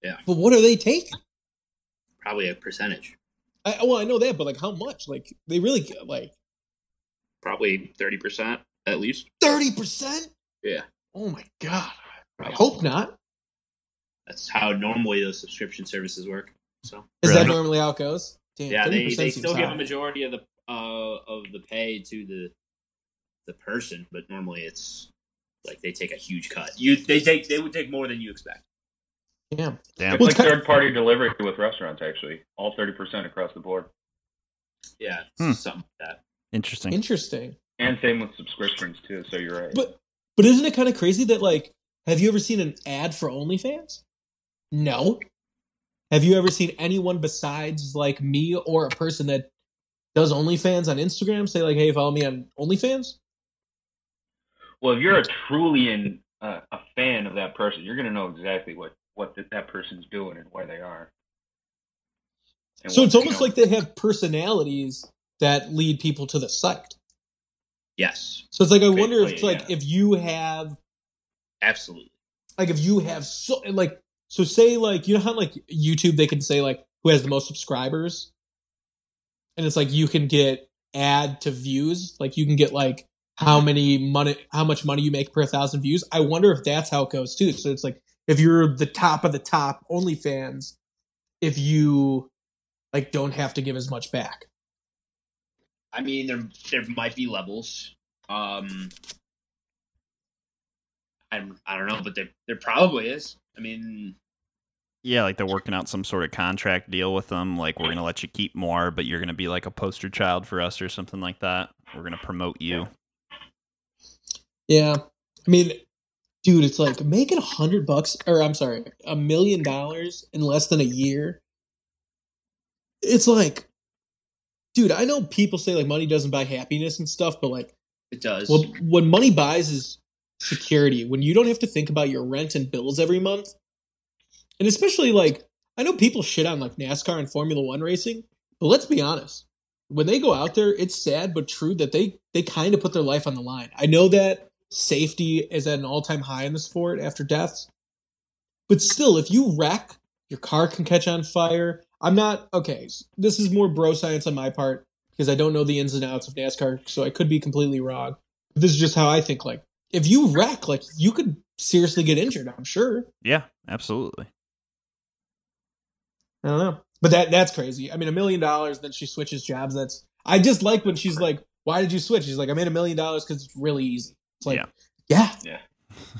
Yeah. But what are they taking? Probably a percentage. I, well, I know that, but like how much? Like they really get like Probably thirty percent at least. thirty percent. Yeah. Oh my god! I hope not. That's how normally those subscription services work. So Is that normally how it goes? Damn, yeah, they, they seems still give a majority of the uh, of the pay to the the person, but normally it's like they take a huge cut. You they take they would take more than you expect. Damn. Damn. It's Well, like it's third party delivery with restaurants, actually. All 30% across the board. Yeah, Hmm. something like that. Interesting. Interesting. And same with subscriptions, too, so you're right. But but isn't it kind of crazy that like have you ever seen an ad for OnlyFans? No. Have you ever seen anyone besides like me or a person that does OnlyFans on Instagram say like, "Hey, follow me on OnlyFans"? well, if you're a truly in, uh, a fan of that person, you're going to know exactly what, what that, that person's doing and where they are. And So what- it's almost know, like they have personalities that lead people to the site. Yes, So it's like I wonder if it's like yeah. if you have absolutely. like if you have so like so say like you know how like YouTube they can say like who has the most subscribers, and it's like you can get add to views, like you can get like how many money how much money you make per thousand views. I wonder if that's how it goes too. So it's like if you're the top of the top OnlyFans, if you like don't have to give as much back. I mean, there there might be levels. Um, I I don't know, but there there probably is. I mean, Yeah, like they're working out some sort of contract deal with them. Like we're gonna let you keep more, but you're gonna be like a poster child for us or something like that. We're gonna promote you. Yeah. I mean, dude, it's like making a hundred bucks, or I'm sorry, a million dollars in less than a year. It's like, dude, I know people say like money doesn't buy happiness and stuff, but like, it does. well, what money buys is security. When you don't have to think about your rent and bills every month, and especially like, I know people shit on like NASCAR and Formula One racing, but let's be honest. When they go out there, it's sad but true that they they kind of put their life on the line. I know that safety is at an all-time high in the sport after deaths. But still, if you wreck, your car can catch on fire. I'm not okay. This is more bro science on my part because I don't know the ins and outs of NASCAR, so I could be completely wrong. But this is just how I think. Like, if you wreck, like you could seriously get injured. I'm sure. Yeah, absolutely. I don't know, but that that's crazy. I mean, a million dollars, then she switches jobs. That's I just like when she's like, "Why did you switch?" She's like, "I made a million dollars because it's really easy." It's like, Yeah. yeah, Yeah.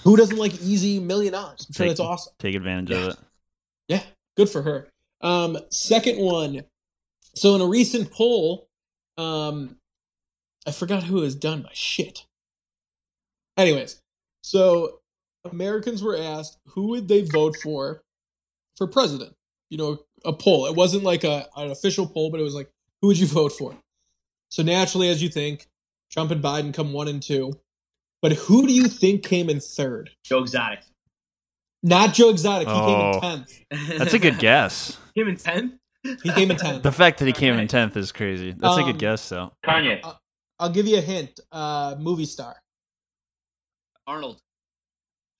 Who doesn't like easy million dollars? I'm sure Take- that's awesome. Take advantage of it. Yeah, good for her. Um, second one. So in a recent poll, um, I forgot who has done my Shit. Anyways, so Americans were asked who would they vote for for president. You know, a poll. It wasn't like a an official poll, but it was like who would you vote for? So naturally, as you think, Trump and Biden come one and two. But who do you think came in third? Joe Exotic. Not Joe Exotic. He came Oh. in tenth. That's a good <laughs> guess. Him in 10th? He came in tenth. The fact that he came in tenth is crazy. That's a Um, good guess, though. Kanye. I'll give you a hint. Uh, movie star. Arnold.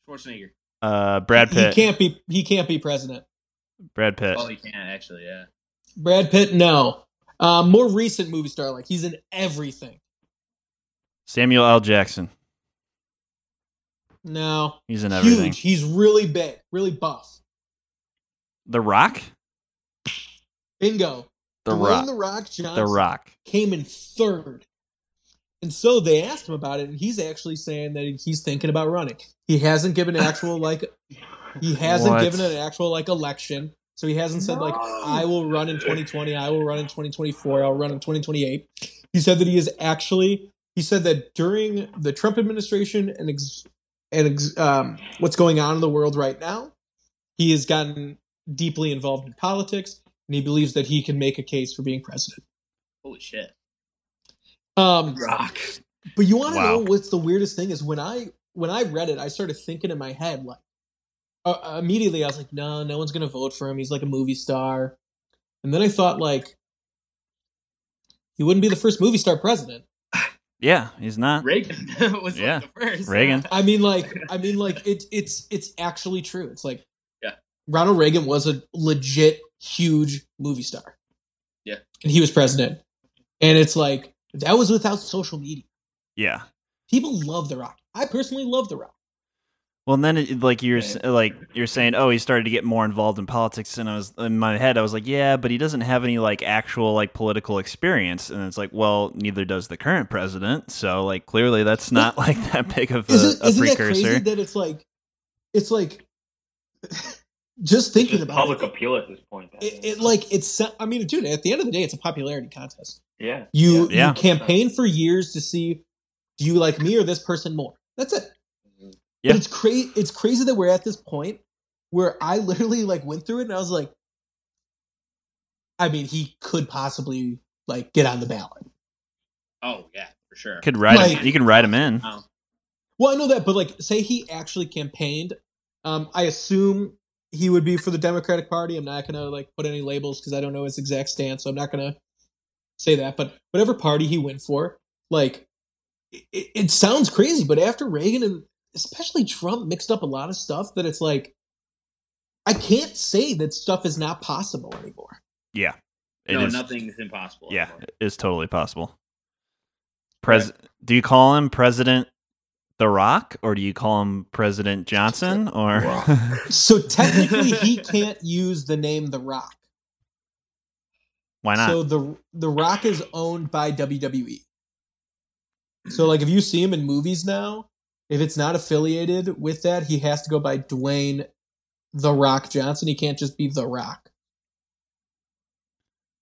Schwarzenegger. Uh, Brad Pitt. He Pitt. can't be. He can't be president. Brad Pitt. Oh, he can actually. Yeah. Brad Pitt. No. Uh, more recent movie star. Like he's in everything. Samuel L. Jackson. No. He's in everything. Huge. He's really big. Really buff. The Rock. Bingo. The Dwayne Rock. The Rock Johnson The Rock. came in third. And so they asked him about it, and he's actually saying that he's thinking about running. He hasn't given actual like he hasn't What? given an actual like election. So he hasn't said like I will run in 2020, I will run in 2024, I'll run in 2028. He said that he is actually he said that during the Trump administration and ex, and ex, um, what's going on in the world right now, he has gotten deeply involved in politics, and he believes that he can make a case for being president. Holy shit. Um, Rock. but you want to Wow. know what's the weirdest thing is when I when I read it, I started thinking in my head like uh, immediately I was like, no, no one's gonna vote for him. He's like a movie star. And then I thought like he wouldn't be the first movie star president. Yeah, he's not. Reagan <laughs> was Yeah, like the first. Reagan. I mean, like, I mean, like, it's it's it's actually true. It's like, Yeah. Ronald Reagan was a legit huge movie star. Yeah. and he was president, and it's like that was without social media. Yeah. People love The Rock. I personally love The Rock. Well, and then it, like you're s- like you're saying, oh, he started to get more involved in politics, and I was in my head, I was like, yeah, but he doesn't have any like actual like political experience, and it's like, well, neither does the current president, so like clearly that's not <laughs> like that big of a, Isn't, a isn't that precursor. crazy that it's like, it's like, just thinking Just about public it, appeal at this point. it, it like it's. I mean, dude, at the end of the day, it's a popularity contest. yeah. You Yeah. you campaign for years to see do you like me or this person more. That's it. Yeah. But it's crazy. It's crazy that we're at this point where I literally like went through it and I was like, I mean, he could possibly like get on the ballot. Oh yeah, for sure. Could write Like- him. You can write him in. Oh. Well, I know that, but like, say he actually campaigned. Um, I assume he would be for the Democratic Party. I'm not gonna like put any labels because I don't know his exact stance, so I'm not gonna say that. But whatever party he went for, like, it, it sounds crazy. But after Reagan and especially Trump mixed up a lot of stuff, that it's like, I can't say that stuff is not possible anymore. Yeah. It no, is- nothing's impossible. Yeah, anymore. it's totally possible. Pres do you call him President The Rock or do you call him President Johnson <laughs> or <laughs> So technically, he can't use the name The Rock. why not? So the the Rock is owned by WWE. So mm-hmm. like if you see him in movies now, if it's not affiliated with that, he has to go by Dwayne The Rock Johnson. He can't just be The Rock.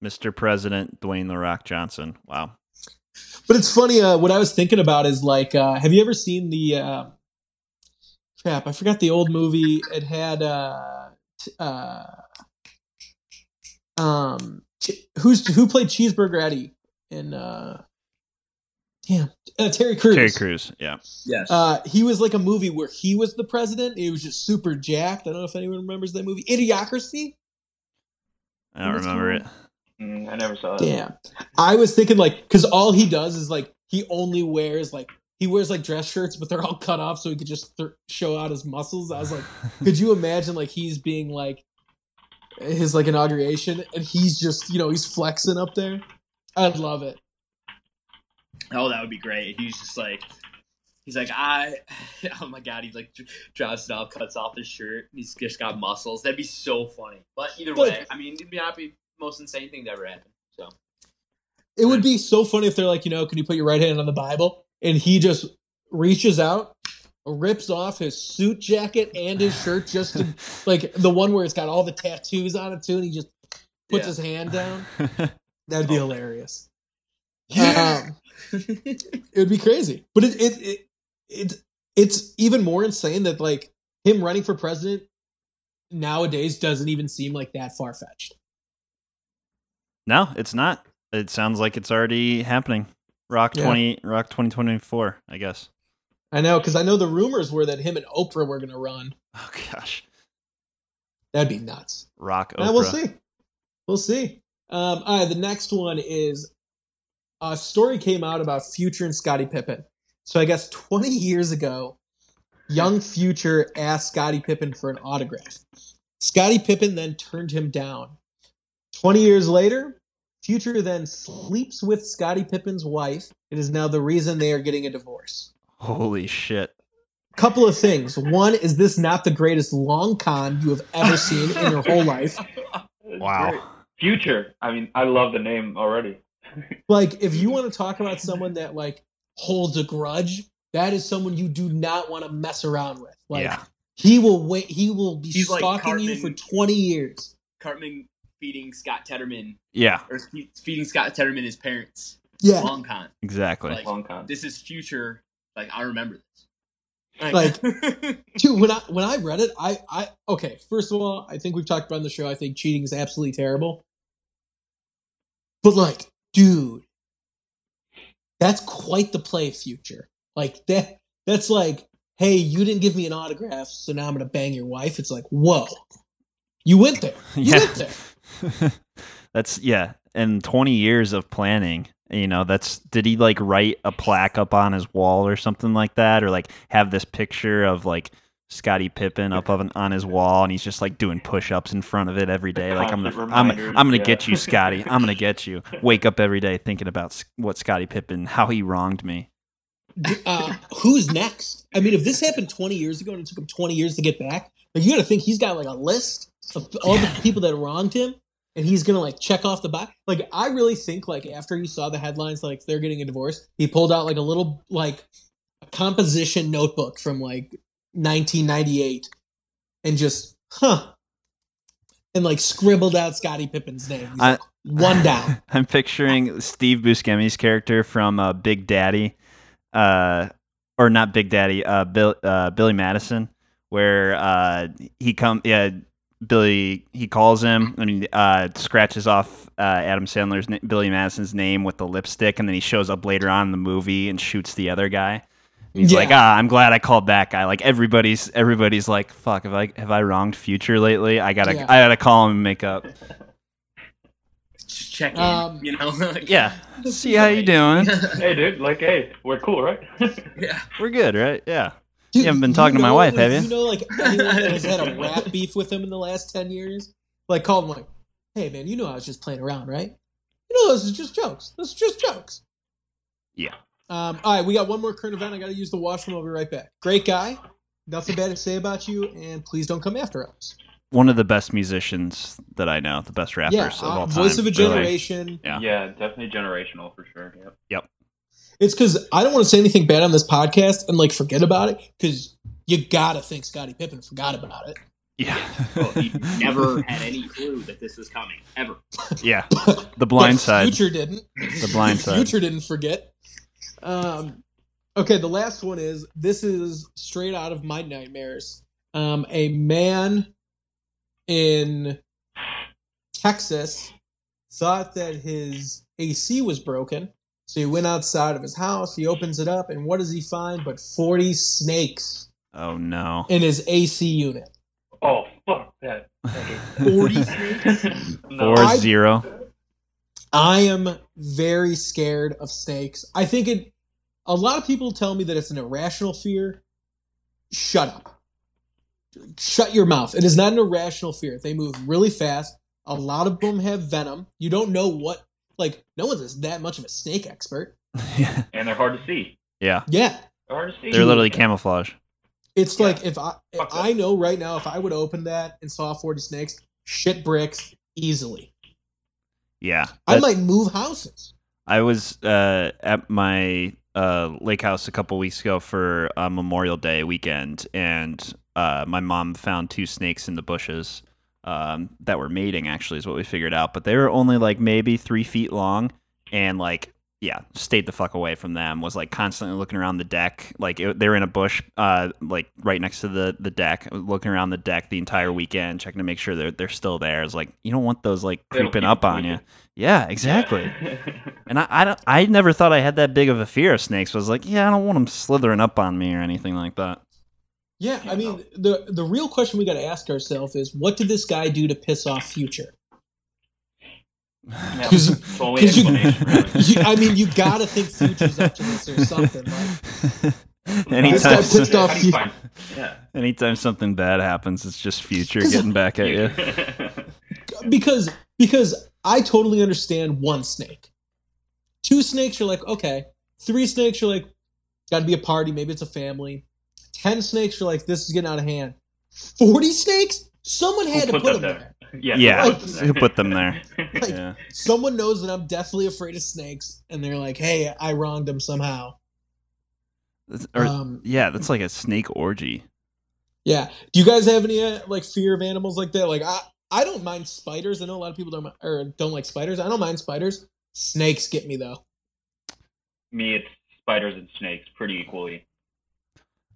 Mr. President Dwayne The Rock Johnson. Wow. But it's funny. Uh, what I was thinking about is like, uh, have you ever seen the? Uh, crap, I forgot the old movie. It had uh, t- uh, um, Ch- who's who played Cheeseburger Eddie in? Damn, uh, Terry Crews. Terry Crews. Yeah. Yes. Uh, he was like a movie where he was the president. He was just super jacked. I don't know if anyone remembers that movie, Idiocracy. I don't remember it. Mm, I never saw it. Damn. I was thinking like because all he does is like he only wears like he wears like dress shirts, but they're all cut off so he could just th- show out his muscles. I was like, <laughs> could you imagine like he's being like his like inauguration and he's just you know he's flexing up there. I'd love it. Oh, that would be great. He's just like, he's like, I, <laughs> oh my god, he like dr- drops it off, cuts off his shirt. He's just got muscles. That'd be so funny. But either But- way, I mean, it'd be not be the most insane thing to ever happen. So It would be so funny if they're like, you know, can you put your right hand on the Bible? And he just reaches out, rips off his suit jacket and his shirt, just to, <laughs> like the one where it's got all the tattoos on it too, and he just puts Yeah. his hand down. <laughs> That'd be hilarious. Yeah. Um, it would be crazy, but it it, it it it's even more insane that like him running for president nowadays doesn't even seem like that far fetched. no, it's not. It sounds like it's already happening. Rock Yeah. 20 Rock 2024, I guess. I know because I know the rumors were that him and Oprah were going to run. Oh gosh. That'd be nuts. Rock Oprah. Uh, we'll see. We'll see. Um, all right, the next one is a story came out about Future and Scottie Pippen. So I guess 20 years ago, young Future asked Scottie Pippen for an autograph. Scottie Pippen then turned him down. 20 years later, Future then sleeps with Scottie Pippen's wife. It is now the reason they are getting a divorce. Holy shit. Couple of things. One, is this not the greatest long con you have ever seen in your whole life? <laughs> Wow. Future. I mean, I love the name already. Like if you want to talk about <laughs> someone that like holds a grudge that is someone you do not want to mess around with like yeah. he will wait he will be He's like stalking you for 20 years Cartman feeding Scott Tenorman Yeah, or feeding Scott Tenorman his parents. yeah Long con. exactly. Like, Long con. This is future. Like I remember this. Like- <laughs> dude when i when i read it i i okay first of all i think we've talked about on the show i think cheating is absolutely terrible but like dude that's quite the play future. Like <laughs> that that's like hey you didn't give me an autograph so now i'm gonna bang your wife. It's like whoa. You went there. <laughs> You Yeah. went there. <laughs> That's yeah, and 20 years of planning You know, that's did he like write a plaque up on his wall or something like that, or like have this picture of like Scottie Pippen up on, on his wall, and he's just like doing push-ups in front of it every day. Like I'm gonna, <laughs> I'm, reminders, I'm gonna yeah. get you, Scotty. I'm gonna get you. <laughs> Wake up every day thinking about what Scottie Pippen, how he wronged me. uh, who's next? I mean, if this happened 20 years ago and it took him 20 years to get back, like you got to think he's got like a list of all the people that wronged him, and he's gonna like check off the box. Like I really think like after he saw the headlines like they're getting a divorce, he pulled out like a little like a composition notebook from like 1998 and just huh and like scribbled out Scottie Pippen's name. I- like, one down. <laughs> I'm picturing Steve Buscemi's character from uh, Big Daddy, uh, or not Big Daddy, uh, Bill, uh, Billy Madison, where uh, he come, yeah, Billy, he calls him I mean uh, scratches off uh, Adam Sandler's Billy Madison's name with the lipstick, and then he shows up later on in the movie and shoots the other guy. He's Yeah. like, ah, I'm glad I called that guy. Like everybody's, everybody's like, fuck, have I have I wronged Future lately? I gotta, Yeah. I gotta call him and make up. Just check in. Um, you know. <laughs> Like, Yeah, <laughs> see how you doing. hey, dude, like, hey, we're cool, right? <laughs> yeah. We're good, right? Yeah. Dude, You haven't been talking to my wife, have you? You know, like anyone that has had a rap beef with him in the last ten years, like called him like, "Hey, man, you know I was just playing around, right? You know this is just jokes. This is just jokes." Yeah. Um. All right, we got one more current event. I got to use the washroom. I'll be right back. Great guy. Nothing bad to say about you, and please don't come after us. One of the best musicians that I know, the best rappers yeah, of uh, all time. voice of a really. generation. Yeah. yeah, definitely generational for sure. Yep. Yep. It's because I don't want to say anything bad on this podcast and like forget about it because you gotta think Scottie Pippen forgot about it. Yeah. Well, he <laughs> never had any clue that this was coming ever. yeah. The blind <laughs> But side. Future didn't. The blind <laughs> side. Future didn't forget. Um, okay, the last one is this is straight out of my nightmares. Um, a man in Texas thought that his AC was broken, so he went outside of his house. He opens it up, and what does he find? But forty snakes Oh no. in his AC unit. Oh, fuck that. Forty snakes. No. <laughs> Four I- zero. I am very scared of snakes. I think it. A lot of people tell me that it's an irrational fear. Shut up. Shut your mouth. It is not an irrational fear. They move really fast. A lot of them have venom. You don't know what. Like no one's that much of a snake expert. <laughs> yeah. And they're hard to see. Yeah, Yeah. They're hard to see. They're literally camouflage. it's Yeah. like if I if I know right now if I would open that and saw forty snakes, shit bricks easily. Yeah. I might move houses. I was uh, at my uh, lake house a couple weeks ago for uh, Memorial Day weekend, and uh, my mom found two snakes in the bushes um, that were mating. Actually, is what we figured out, but they were only like maybe three feet long, and like yeah, stayed the fuck away from them. Was like constantly looking around the deck, like it, they were in a bush, uh, like right next to the the deck, looking around the deck the entire weekend, checking to make sure they're they're still there. It's like you don't want those like creeping up on you. Yeah, exactly. Yeah. And I, I, don't, I never thought I had that big of a fear of snakes. I was like, yeah, I don't want them slithering up on me or anything like that. Yeah, Yeah, I mean the the real question we got to ask ourselves is what did this guy do to piss off Future? Yeah, 'Cause you- it's the only 'cause you- really. <laughs> You, I mean, you got to think Future's up to this or something. Like, <laughs> anytime, guy pissed some- off How do you you. find- Yeah. anytime something bad happens, it's just future getting back at you. <laughs> because because I totally understand one snake. Two snakes, you're like okay. Three snakes, you're like, got to be a party. Maybe it's a family. Ten snakes, you're like, this is getting out of hand. Forty snakes? Someone had to put put them them there. Yeah. Yeah, <laughs> Like- who put them there? Like, <laughs> Yeah. Someone knows that I'm deathly afraid of snakes, and they're like, hey, I wronged them somehow. That's- or- Um, yeah, that's like a snake orgy. Yeah. Do you guys have any uh, like fear of animals like that? Like I, I don't mind spiders. I know a lot of people don't or don't like spiders. I don't mind spiders. Snakes get me though. Me, it's spiders and snakes pretty equally.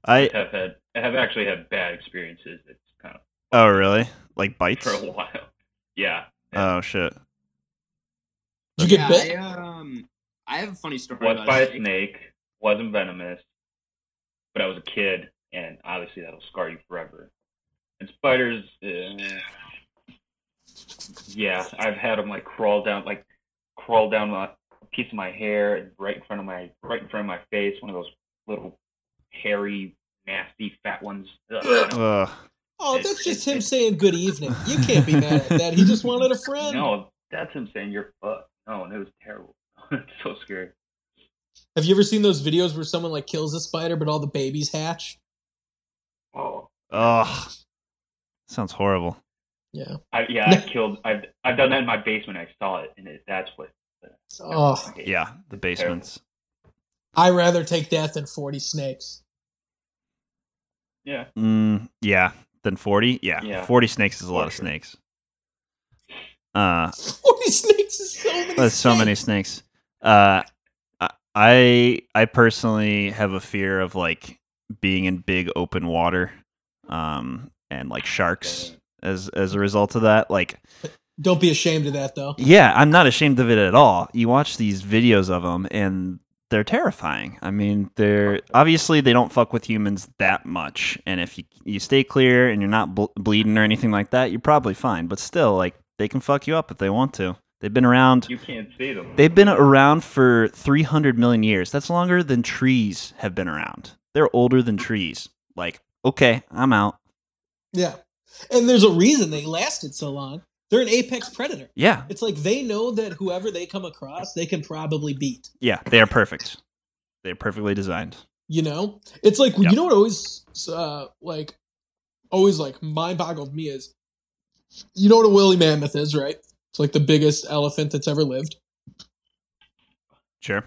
I have had, I have actually had bad experiences. It's kind of oh really? Like bites? for a while. <laughs> Yeah. Oh shit. Did you get yeah, bit? I, um, I have a funny story Was about by a a snake, wasn't venomous, but I was a kid, and obviously that'll scar you forever. And spiders, uh, yeah, I've had them like crawl down, like crawl down a piece of my hair right in front of my right in front of my face. One of those little hairy, nasty, fat ones. Ugh. Ugh. Oh, It- that's just it- him it- saying good evening. You can't be mad at that. He just wanted a friend. No, that's him saying you're fucked. No, and it was terrible. <laughs> it's so scary. Have you ever seen those videos where someone like kills a spider but all the babies hatch? Oh, Ugh. Sounds horrible. Yeah. I, yeah, I killed. I've I've done that in my basement. I saw it, and it, that's what. Oh, Yeah, the basements. I rather take that than forty snakes. Yeah. Mm, yeah. Then 40? Yeah. Yeah. 40 snakes is a lot of snakes. Uh, Forty snakes is so many. That's so many snakes. snakes. Uh, I I personally have a fear of like being in big open water, um, and like sharks as as a result of that. Like, Don't be ashamed of that though. yeah, I'm not ashamed of it at all. You watch these videos of them, and they're terrifying. I mean, they're obviously they don't fuck with humans that much, and if you you stay clear and you're not ble- bleeding or anything like that, you're probably fine. But still, like they can fuck you up if they want to. They've been around. You can't see them. They've been around for 300 million years. That's longer than trees have been around. They're older than trees. Like, okay, I'm out. Yeah, and there's a reason they lasted so long. They're an apex predator. Yeah, It's like they know that whoever they come across, they can probably beat. yeah, they are perfect. They're perfectly designed. You know, it's like Yep. you know what always uh, like always like mind boggled me is you know what a woolly mammoth is, right? It's like the biggest elephant that's ever lived. Sure.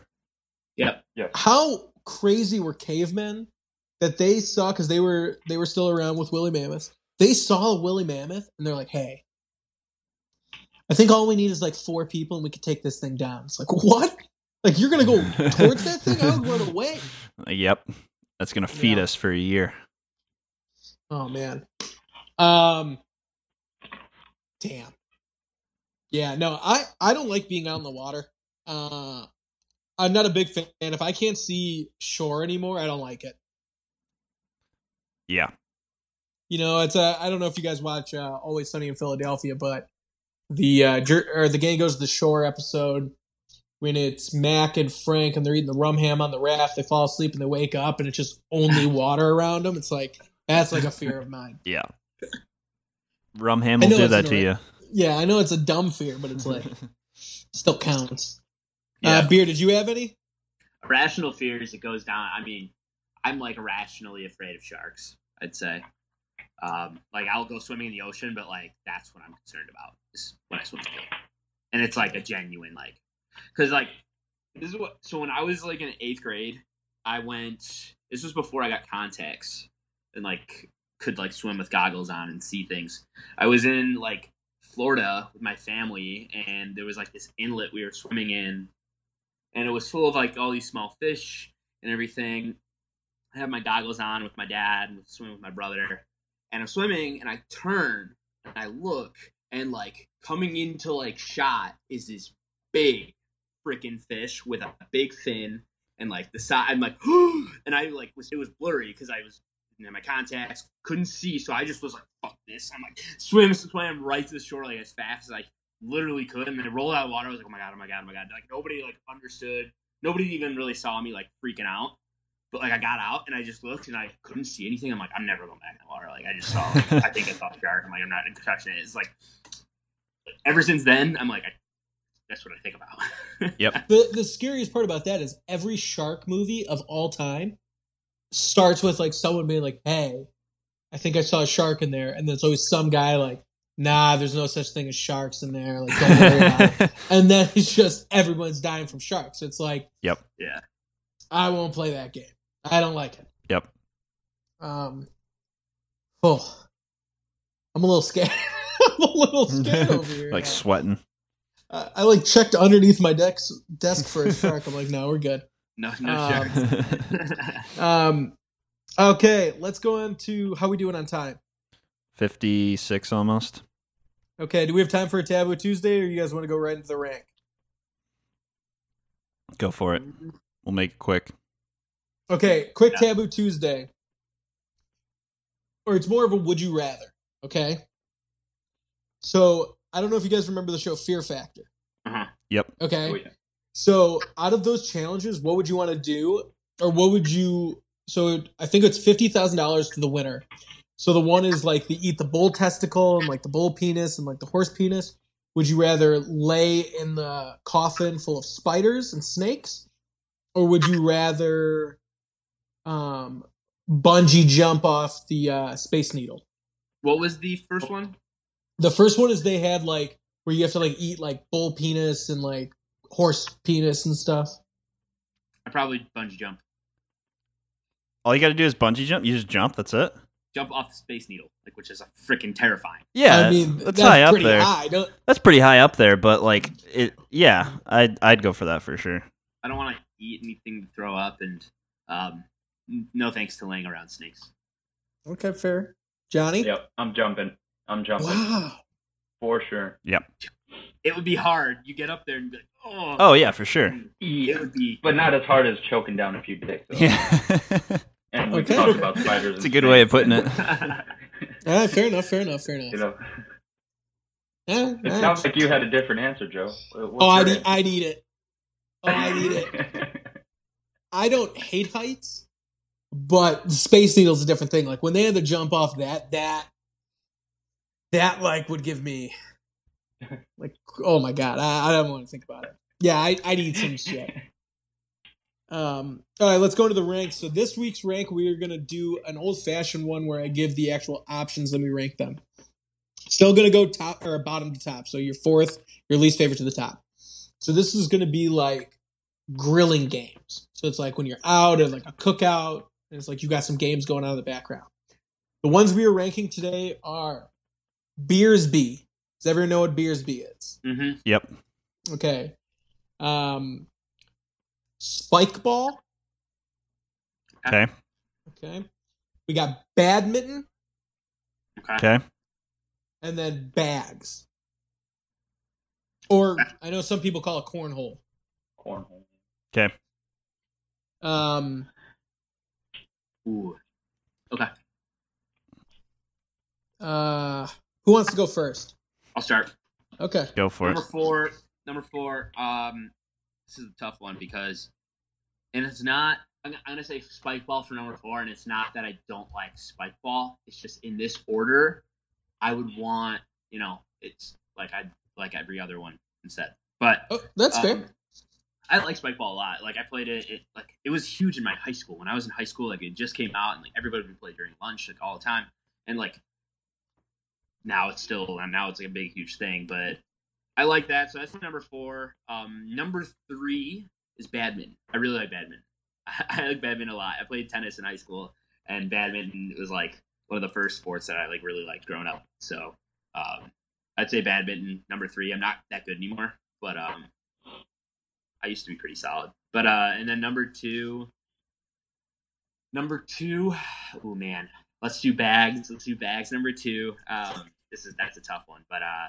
Yep. How crazy were cavemen that they saw because they were they were still around with woolly mammoths. They saw a woolly mammoth and they're like, "Hey, I think all we need is like four people and we could take this thing down." It's like, what? Like you're gonna go towards that thing? I would run away. <laughs> Yep. That's going to feed Yeah. us for a year. Oh man. Um damn. Yeah, no, I I don't like being out in the water. Uh I'm not a big fan. If I can't see shore anymore, I don't like it. Yeah. You know, it's uh, I don't know if you guys watch uh, Always Sunny in Philadelphia, but the uh jer- or the gang goes to the shore episode when it's Mac and Frank and they're eating the rum ham on the raft. They fall asleep and they wake up and it's just only <laughs> water around them. It's like that's like a <laughs> fear of mine. Yeah. Rum ham will do it's that to you. Yeah, I know it's a dumb fear, but it's like <laughs> still counts. Yeah. Uh, Beer, did you have any? Irrational fears, it goes down. I mean, I'm like irrationally afraid of sharks, I'd say. Um, like, I'll go swimming in the ocean, but like, that's what I'm concerned about is when I swim. And it's like a genuine, like, because like, this is what, so when I was like in eighth grade, I went, this was before I got contacts and like could like swim with goggles on and see things. I was in like Florida with my family, and there was like this inlet we were swimming in, and it was full of like all these small fish and everything. I had my goggles on with my dad and swimming with my brother, and I'm swimming, and I turn and I look, and like coming into like shot is this big freaking fish with a big fin and like the side. I'm like, <gasps> and I like was it was blurry because I was in my contacts, couldn't see, so I just was like, fuck this. I'm like, swim, swam right to the shore like as fast as I literally could, and then I rolled out of water. I was like, oh my god, oh my god, oh my god. Like nobody like understood. Nobody even really saw me like freaking out. But like I got out and I just looked and I couldn't see anything. I'm like, I'm never going back in the water. Like I just saw, like, I think I saw a shark. I'm like, I'm not touching it. It's like, ever since then, I'm like, I, that's what I think about. <laughs> Yep. The the scariest part about that is every shark movie of all time starts with like someone being like, "Hey, I think I saw a shark in there," and there's always some guy like, "Nah, there's no such thing as sharks in there." Like, don't worry about it. <laughs> And then it's just everyone's dying from sharks. It's like, Yep. Yeah. I won't play that game. I don't like it. Yep. Um, oh, I'm a little scared. <laughs> I'm a little scared over here. <laughs> like Uh, sweating. I, I like checked underneath my desk desk for a <laughs> shark. I'm like, no, we're good. no, no Um, sharks. Um, okay, let's go on to how we doing on time. 56 almost. Okay, do we have time for a Taboo Tuesday, or you guys want to go right into the rank? Go for it. We'll make it quick. Okay, quick Yeah. Taboo Tuesday, or it's more of a would you rather. Okay, so I don't know if you guys remember the show Fear Factor. Uh-huh. Yep. Okay, Oh, yeah. So, out of those challenges, what would you want to do, or what would you? So, I think it's fifty thousand dollars to the winner. So the one is like the eat the bull testicle and like the bull penis and like the horse penis. Would you rather lay in the coffin full of spiders and snakes, or would you rather um, bungee jump off the uh, space needle? What was the first one? The first one is they had like where you have to like eat like bull penis and like horse penis and stuff. I probably bungee jump. All you got to do is bungee jump. You just jump. That's it. Jump off the space needle, like which is a freaking terrifying. Yeah, I mean that's, that's, high up pretty there. high. That's pretty high up there, but like it. Yeah, I'd I'd go for that for sure. I don't want to eat anything to throw up, and um, n- no thanks to laying around snakes. okay, fair. Johnny. Yep, I'm jumping. I'm jumping Wow. for sure. Yep. It would be hard. You get up there and be like, oh, Oh yeah, for sure. It would be. But not as hard as choking down a few dicks. Though. Yeah, <laughs> And we Okay. talked about spiders. it's a good way of putting it. All right, <laughs> <laughs> ah, fair enough. Fair enough. Fair enough. You know, Yeah, it yeah. sounds like you had a different answer, Joe. Uh, what's Oh, I'd your eat, I'd eat it. Oh, I'd eat it. I don't hate heights, but the Space Needle's a different thing. Like when they had to jump off that, that, that like would give me <laughs> like, oh my god, I, I don't want to think about it. Yeah, I, I'd eat some shit. <laughs> Um, all right, let's go to the ranks. So this week's rank, we are gonna do an old fashioned one where I give the actual options and we rank them. Still gonna go top or bottom to top. So your fourth, your least favorite to the top. So this is gonna be like grilling games. So it's like when you're out at like a cookout, and it's like you got some games going on in the background. The ones we are ranking today are Beersby. Does everyone know what Beersby is? hmm Yep. Okay. Um, Spike ball. Okay. Okay. We got badminton Okay. Okay. and then bags. Or I know some people call it cornhole. Cornhole. Okay. Um, Ooh. Okay. uh, who wants to go first? I'll start. Okay. Go for it. Number four. Number four. Um, this is a tough one because, and it's not. I'm, I'm gonna say spike ball for number four, and it's not that I don't like spike ball. It's just in this order, I would want. You know, it's like I like every other one instead. But Oh, that's um, fair. I like Spikeball a lot. Like I played it, it. Like it was huge in my high school. When I was in high school, like it just came out, and like everybody would play during lunch, like all the time. And like now it's still, and now it's like a big, huge thing. But I like that. So that's number four. Um, number three is badminton. I really like badminton. I, <laughs> I like badminton a lot. I played tennis in high school, and badminton was like one of the first sports that I like really liked growing up. So um, I'd say badminton number three. I'm not that good anymore, but um, I used to be pretty solid. But uh, and then number two, number two, <sighs> oh man, let's do bags. Let's do bags. Number two. Um, this is that's a tough one, but uh,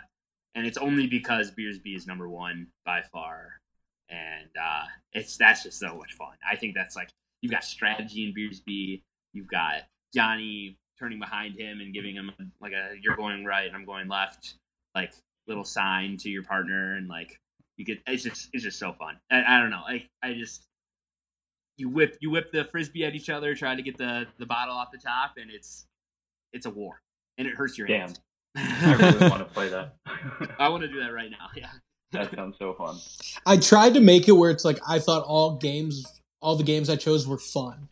and it's only because Beersby is number one by far, and uh, it's that's just so much fun. I think that's like you've got strategy in Beersby. You've got Johnny turning behind him and giving him like a you're going right and I'm going left, like little sign to your partner and like you get it's just it's just so fun. I, I don't know. Like I just you whip you whip the frisbee at each other, try to get the the bottle off the top, and it's it's a war, and it hurts your Damn. hands. I really want to <laughs> play that. I want to do that right now. Yeah. <laughs> that sounds so fun. I tried to make it where it's like I thought all games, all the games I chose were fun.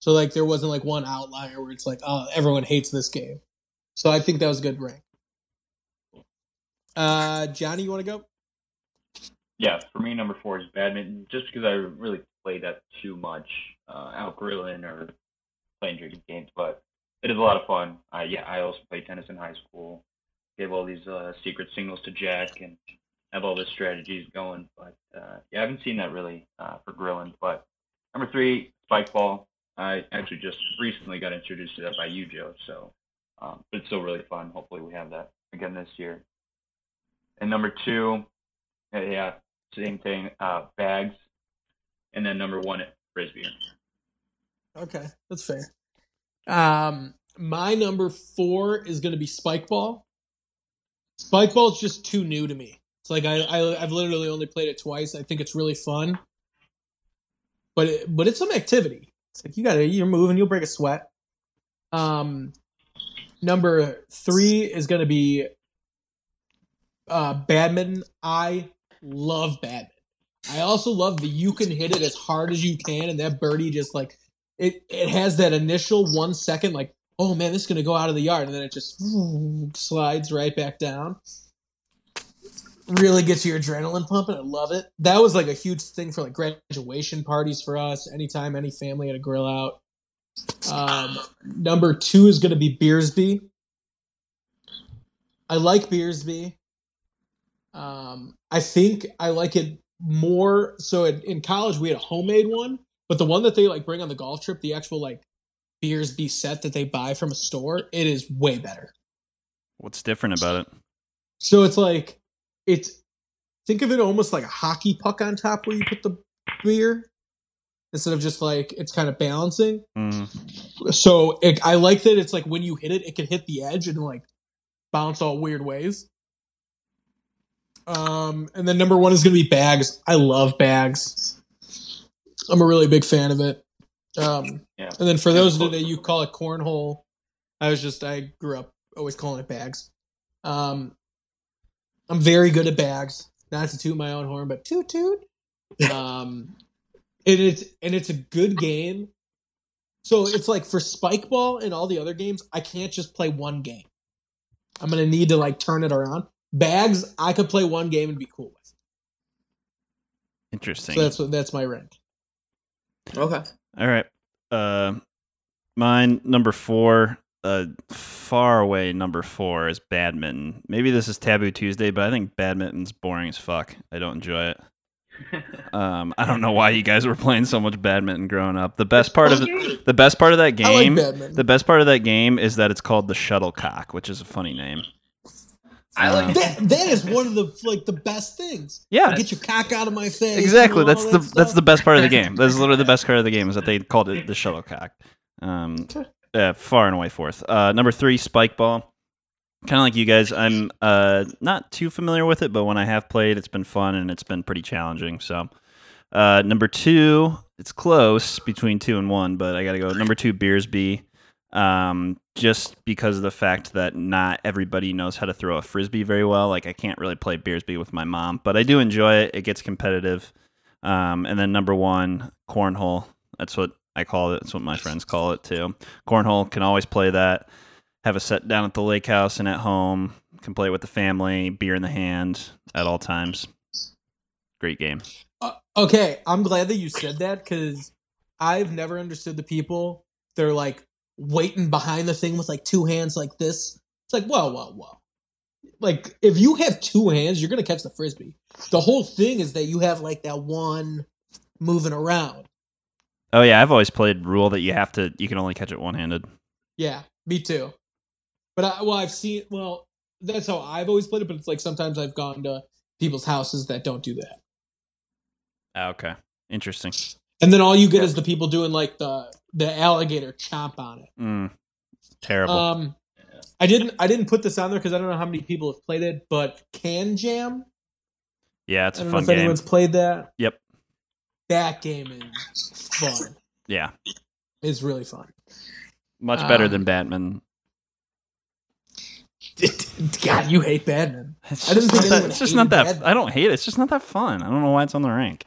So like there wasn't like one outlier where it's like, oh, everyone hates this game. So I think that was a good rank. Uh, Johnny, you want to go? Yeah, for me, number four is badminton, just because I really play that too much uh, out grilling or playing drinking games. But it is a lot of fun. Uh, yeah, I also played tennis in high school. Gave all these uh, secret singles to Jack and have all the strategies going. But uh, yeah, I haven't seen that really uh, for grilling. But number three, spike ball. I actually just recently got introduced to that by you, Joe. So, um, but it's still really fun. Hopefully, we have that again this year. And number two, yeah, same thing, uh, bags, and then number one, at frisbee. Okay, that's fair. Um, my number four is going to be spike ball. Spike ball is just too new to me. It's like I, I I've literally only played it twice. I think it's really fun, but it, but it's some activity. It's like you got to you're moving, you'll break a sweat. Um, number three is going to be uh, badminton. I love badminton. I also love that you can hit it as hard as you can, and that birdie just like it. It has that initial one second, like, oh man, this is gonna go out of the yard, and then it just slides right back down. Really gets your adrenaline pumping. I love it. That was like a huge thing for like graduation parties for us. Anytime any family had a grill out. Um, number two is to be Beersby. I like Beersby. Um, I think I like it more. So in, in college, we had a homemade one, but the one that they like bring on the golf trip, the actual like beers be set that they buy from a store, it is way better. What's different about it? So it's like it's think of it almost like a hockey puck on top where you put the beer instead of just like it's kind of balancing. Mm, So it, I like that it's like when you hit it, it can hit the edge and like bounce all weird ways. Um, and then number one is gonna be bags. I love bags. I'm a really big fan of it. Um, Yeah. and then for those that you call it cornhole, I was just I grew up always calling it bags. Um, I'm very good at bags. Not to toot my own horn, but toot toot. <laughs> Um, and it's and it's a good game. So it's like for spike ball and all the other games, I can't just play one game. I'm gonna need to like turn it around. Bags, I could play one game and be cool with. interesting. So that's what that's my rank. Okay. All right. Uh, mine number four. Uh, far away number four is badminton. Maybe this is Taboo Tuesday, but I think badminton's boring as fuck. I don't enjoy it. <laughs> Um, I don't know why you guys were playing so much badminton growing up. The best part of the, the best part of that I like game, the best part of that game is that it's called the shuttlecock, which is a funny name. I like that, that is one of the like the best things. Yeah, Get your cock out of my face. exactly. That's that the that's the best part of the game. That's literally the <laughs> best part of the game is that they called it the shuttlecock. Um, yeah, far and away fourth. Uh, number three, spike ball. Kind of like you guys, I'm uh not too familiar with it, but when I have played, it's been fun and it's been pretty challenging. So, uh, number two, it's close between two and one, but I got to go number two, Beersby. Um, just because of the fact that not everybody knows how to throw a frisbee very well. Like I can't really play Beersby with my mom, but I do enjoy it. It gets competitive. Um, and then number one, cornhole. That's what I call it. That's what my friends call it too. Cornhole can always play that. Have a set down at the lake house and at home. Can play with the family, beer in the hand at all times. Great game. Uh, okay, I'm glad that you said that because I've never understood the people. They're like waiting behind the thing with like two hands like this. It's like, whoa, whoa, whoa. Like, if you have two hands, you're going to catch the frisbee. The whole thing is that you have like that one moving around. Oh yeah, I've always played rule that you have to you can only catch it one handed. Yeah, me too. But I, well, I've seen, well, that's how I've always played it, but it's like sometimes I've gone to people's houses that don't do that. Ah, okay. Interesting. And then all you get is the people doing like the the alligator chomp on it. Mm, terrible. Um, I didn't I didn't put this on there because I don't know how many people have played it, but KanJam. yeah, it's a fun if game. anyone's played that. Yep. That game is fun. Yeah. It's really fun. Much better Um, than Batman. <laughs> God, you hate Batman. It's I didn't just think not that, it's just not that Batman. I don't hate it. It's just not that fun. I don't know why it's on the rank.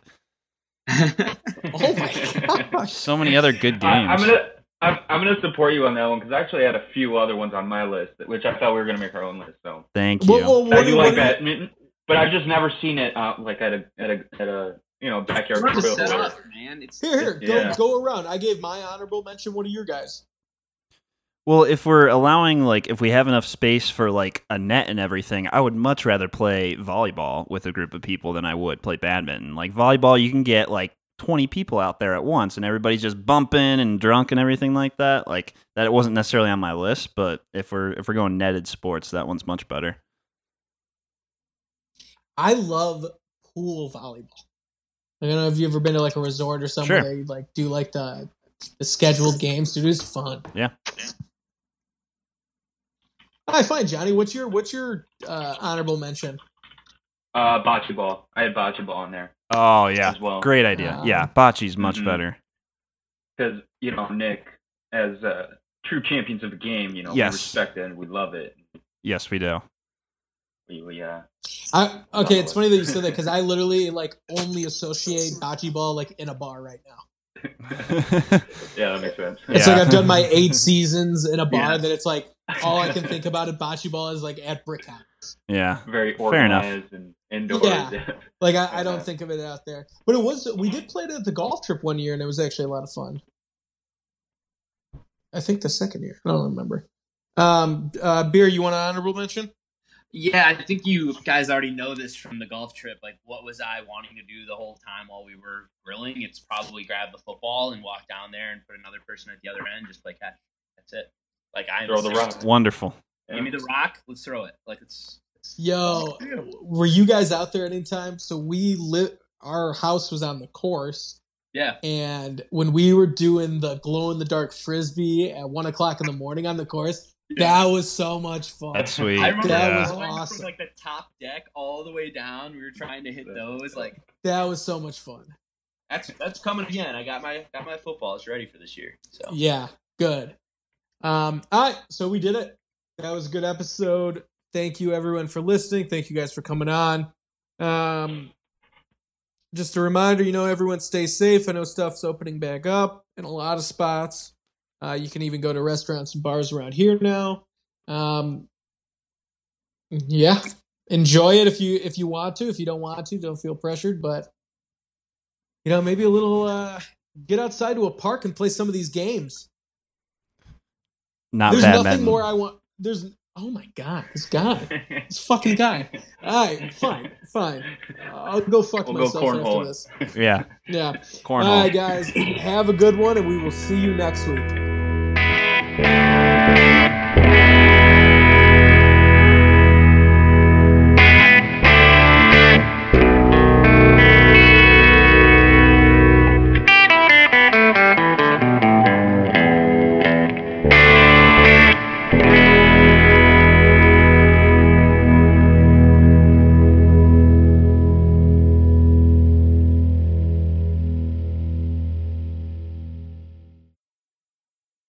Oh my gosh. So many other good games. I, I'm gonna I'm, I'm gonna support you on that one because I actually had a few other ones on my list, which I thought we were gonna make our own list. So Thank you. Well, well, what I do do- like what do you- badminton, but I've just never seen it uh, like at a at a at a you know backyard grill. set up, man. It's Here, here, go Yeah. go around. I gave my honorable mention one of your guys. Well, if we're allowing like if we have enough space for like a net and everything, I would much rather play volleyball with a group of people than I would play badminton. Like volleyball, you can get like 20 people out there at once and everybody's just bumping and drunk and everything like that. Like that wasn't necessarily on my list, but if we're if we're going netted sports, that one's much better. I love pool volleyball. I don't know if you've ever been to like a resort or somewhere Sure. where you like do like the the scheduled games. Dude, it's fun. Yeah. All right, fine, Johnny. What's your what's your uh, honorable mention? Uh, bocce ball. I had bocce ball in there Oh yeah, as well. great idea. Ah. Yeah, bocce's much Mhm. better. Because you know Nick, as uh, true champions of the game, you know Yes. we respect it and we love it. Yes, we do. We, we uh, I, okay, it's funny that you said that because I <laughs> literally like only associate bocce ball like in a bar right now. <laughs> yeah, that makes sense. It's Yeah. like I've done my <laughs> eight seasons in a bar Yeah. that it's like all I can <laughs> think about at bocce ball is like at Brick House. yeah, Very Fair enough. organized and indoors. Yeah. <laughs> Like I, I don't think of it out there, but it was. We did play it at the golf trip one year, and it was actually a lot of fun. I think the second year. I don't remember. Um, uh, beer. You want an honorable mention? Yeah, I think you guys already know this from the golf trip. Like, what was I wanting to do the whole time while we were grilling? It's probably grab the football and walk down there and put another person at the other end, just like that. That's it. Like I Throw the rock. wonderful. Give me the rock. Let's throw it. Like it's. it's Yo, were you guys out there anytime? So we lit. Our house was on the course, Yeah. and when we were doing the glow in the dark frisbee at one o'clock in the morning on the course, that was so much fun. That's sweet. I remember That yeah. was going awesome. from like the top deck all the way down. We were trying to hit those. Like that was so much fun. that's that's coming again. I got my got my footballs ready for this year. So Yeah, good. Um, all right, so we did it. That was a good episode. Thank you everyone for listening. Thank you guys for coming on. Um, just a reminder, you know, everyone stay safe. I know stuff's opening back up in a lot of spots. Uh, you can even go to restaurants and bars around here now. Um, yeah, enjoy it if you if you want to. If you don't want to, don't feel pressured. But you know, maybe a little uh, get outside to a park and play some of these games. Not There's bad. nothing more I want. There's oh my god, this guy, this fucking guy. All right, fine, fine. I'll go fuck We'll go myself after this. Yeah, Yeah. All cornhole. right, guys, have a good one, and we will see you next week.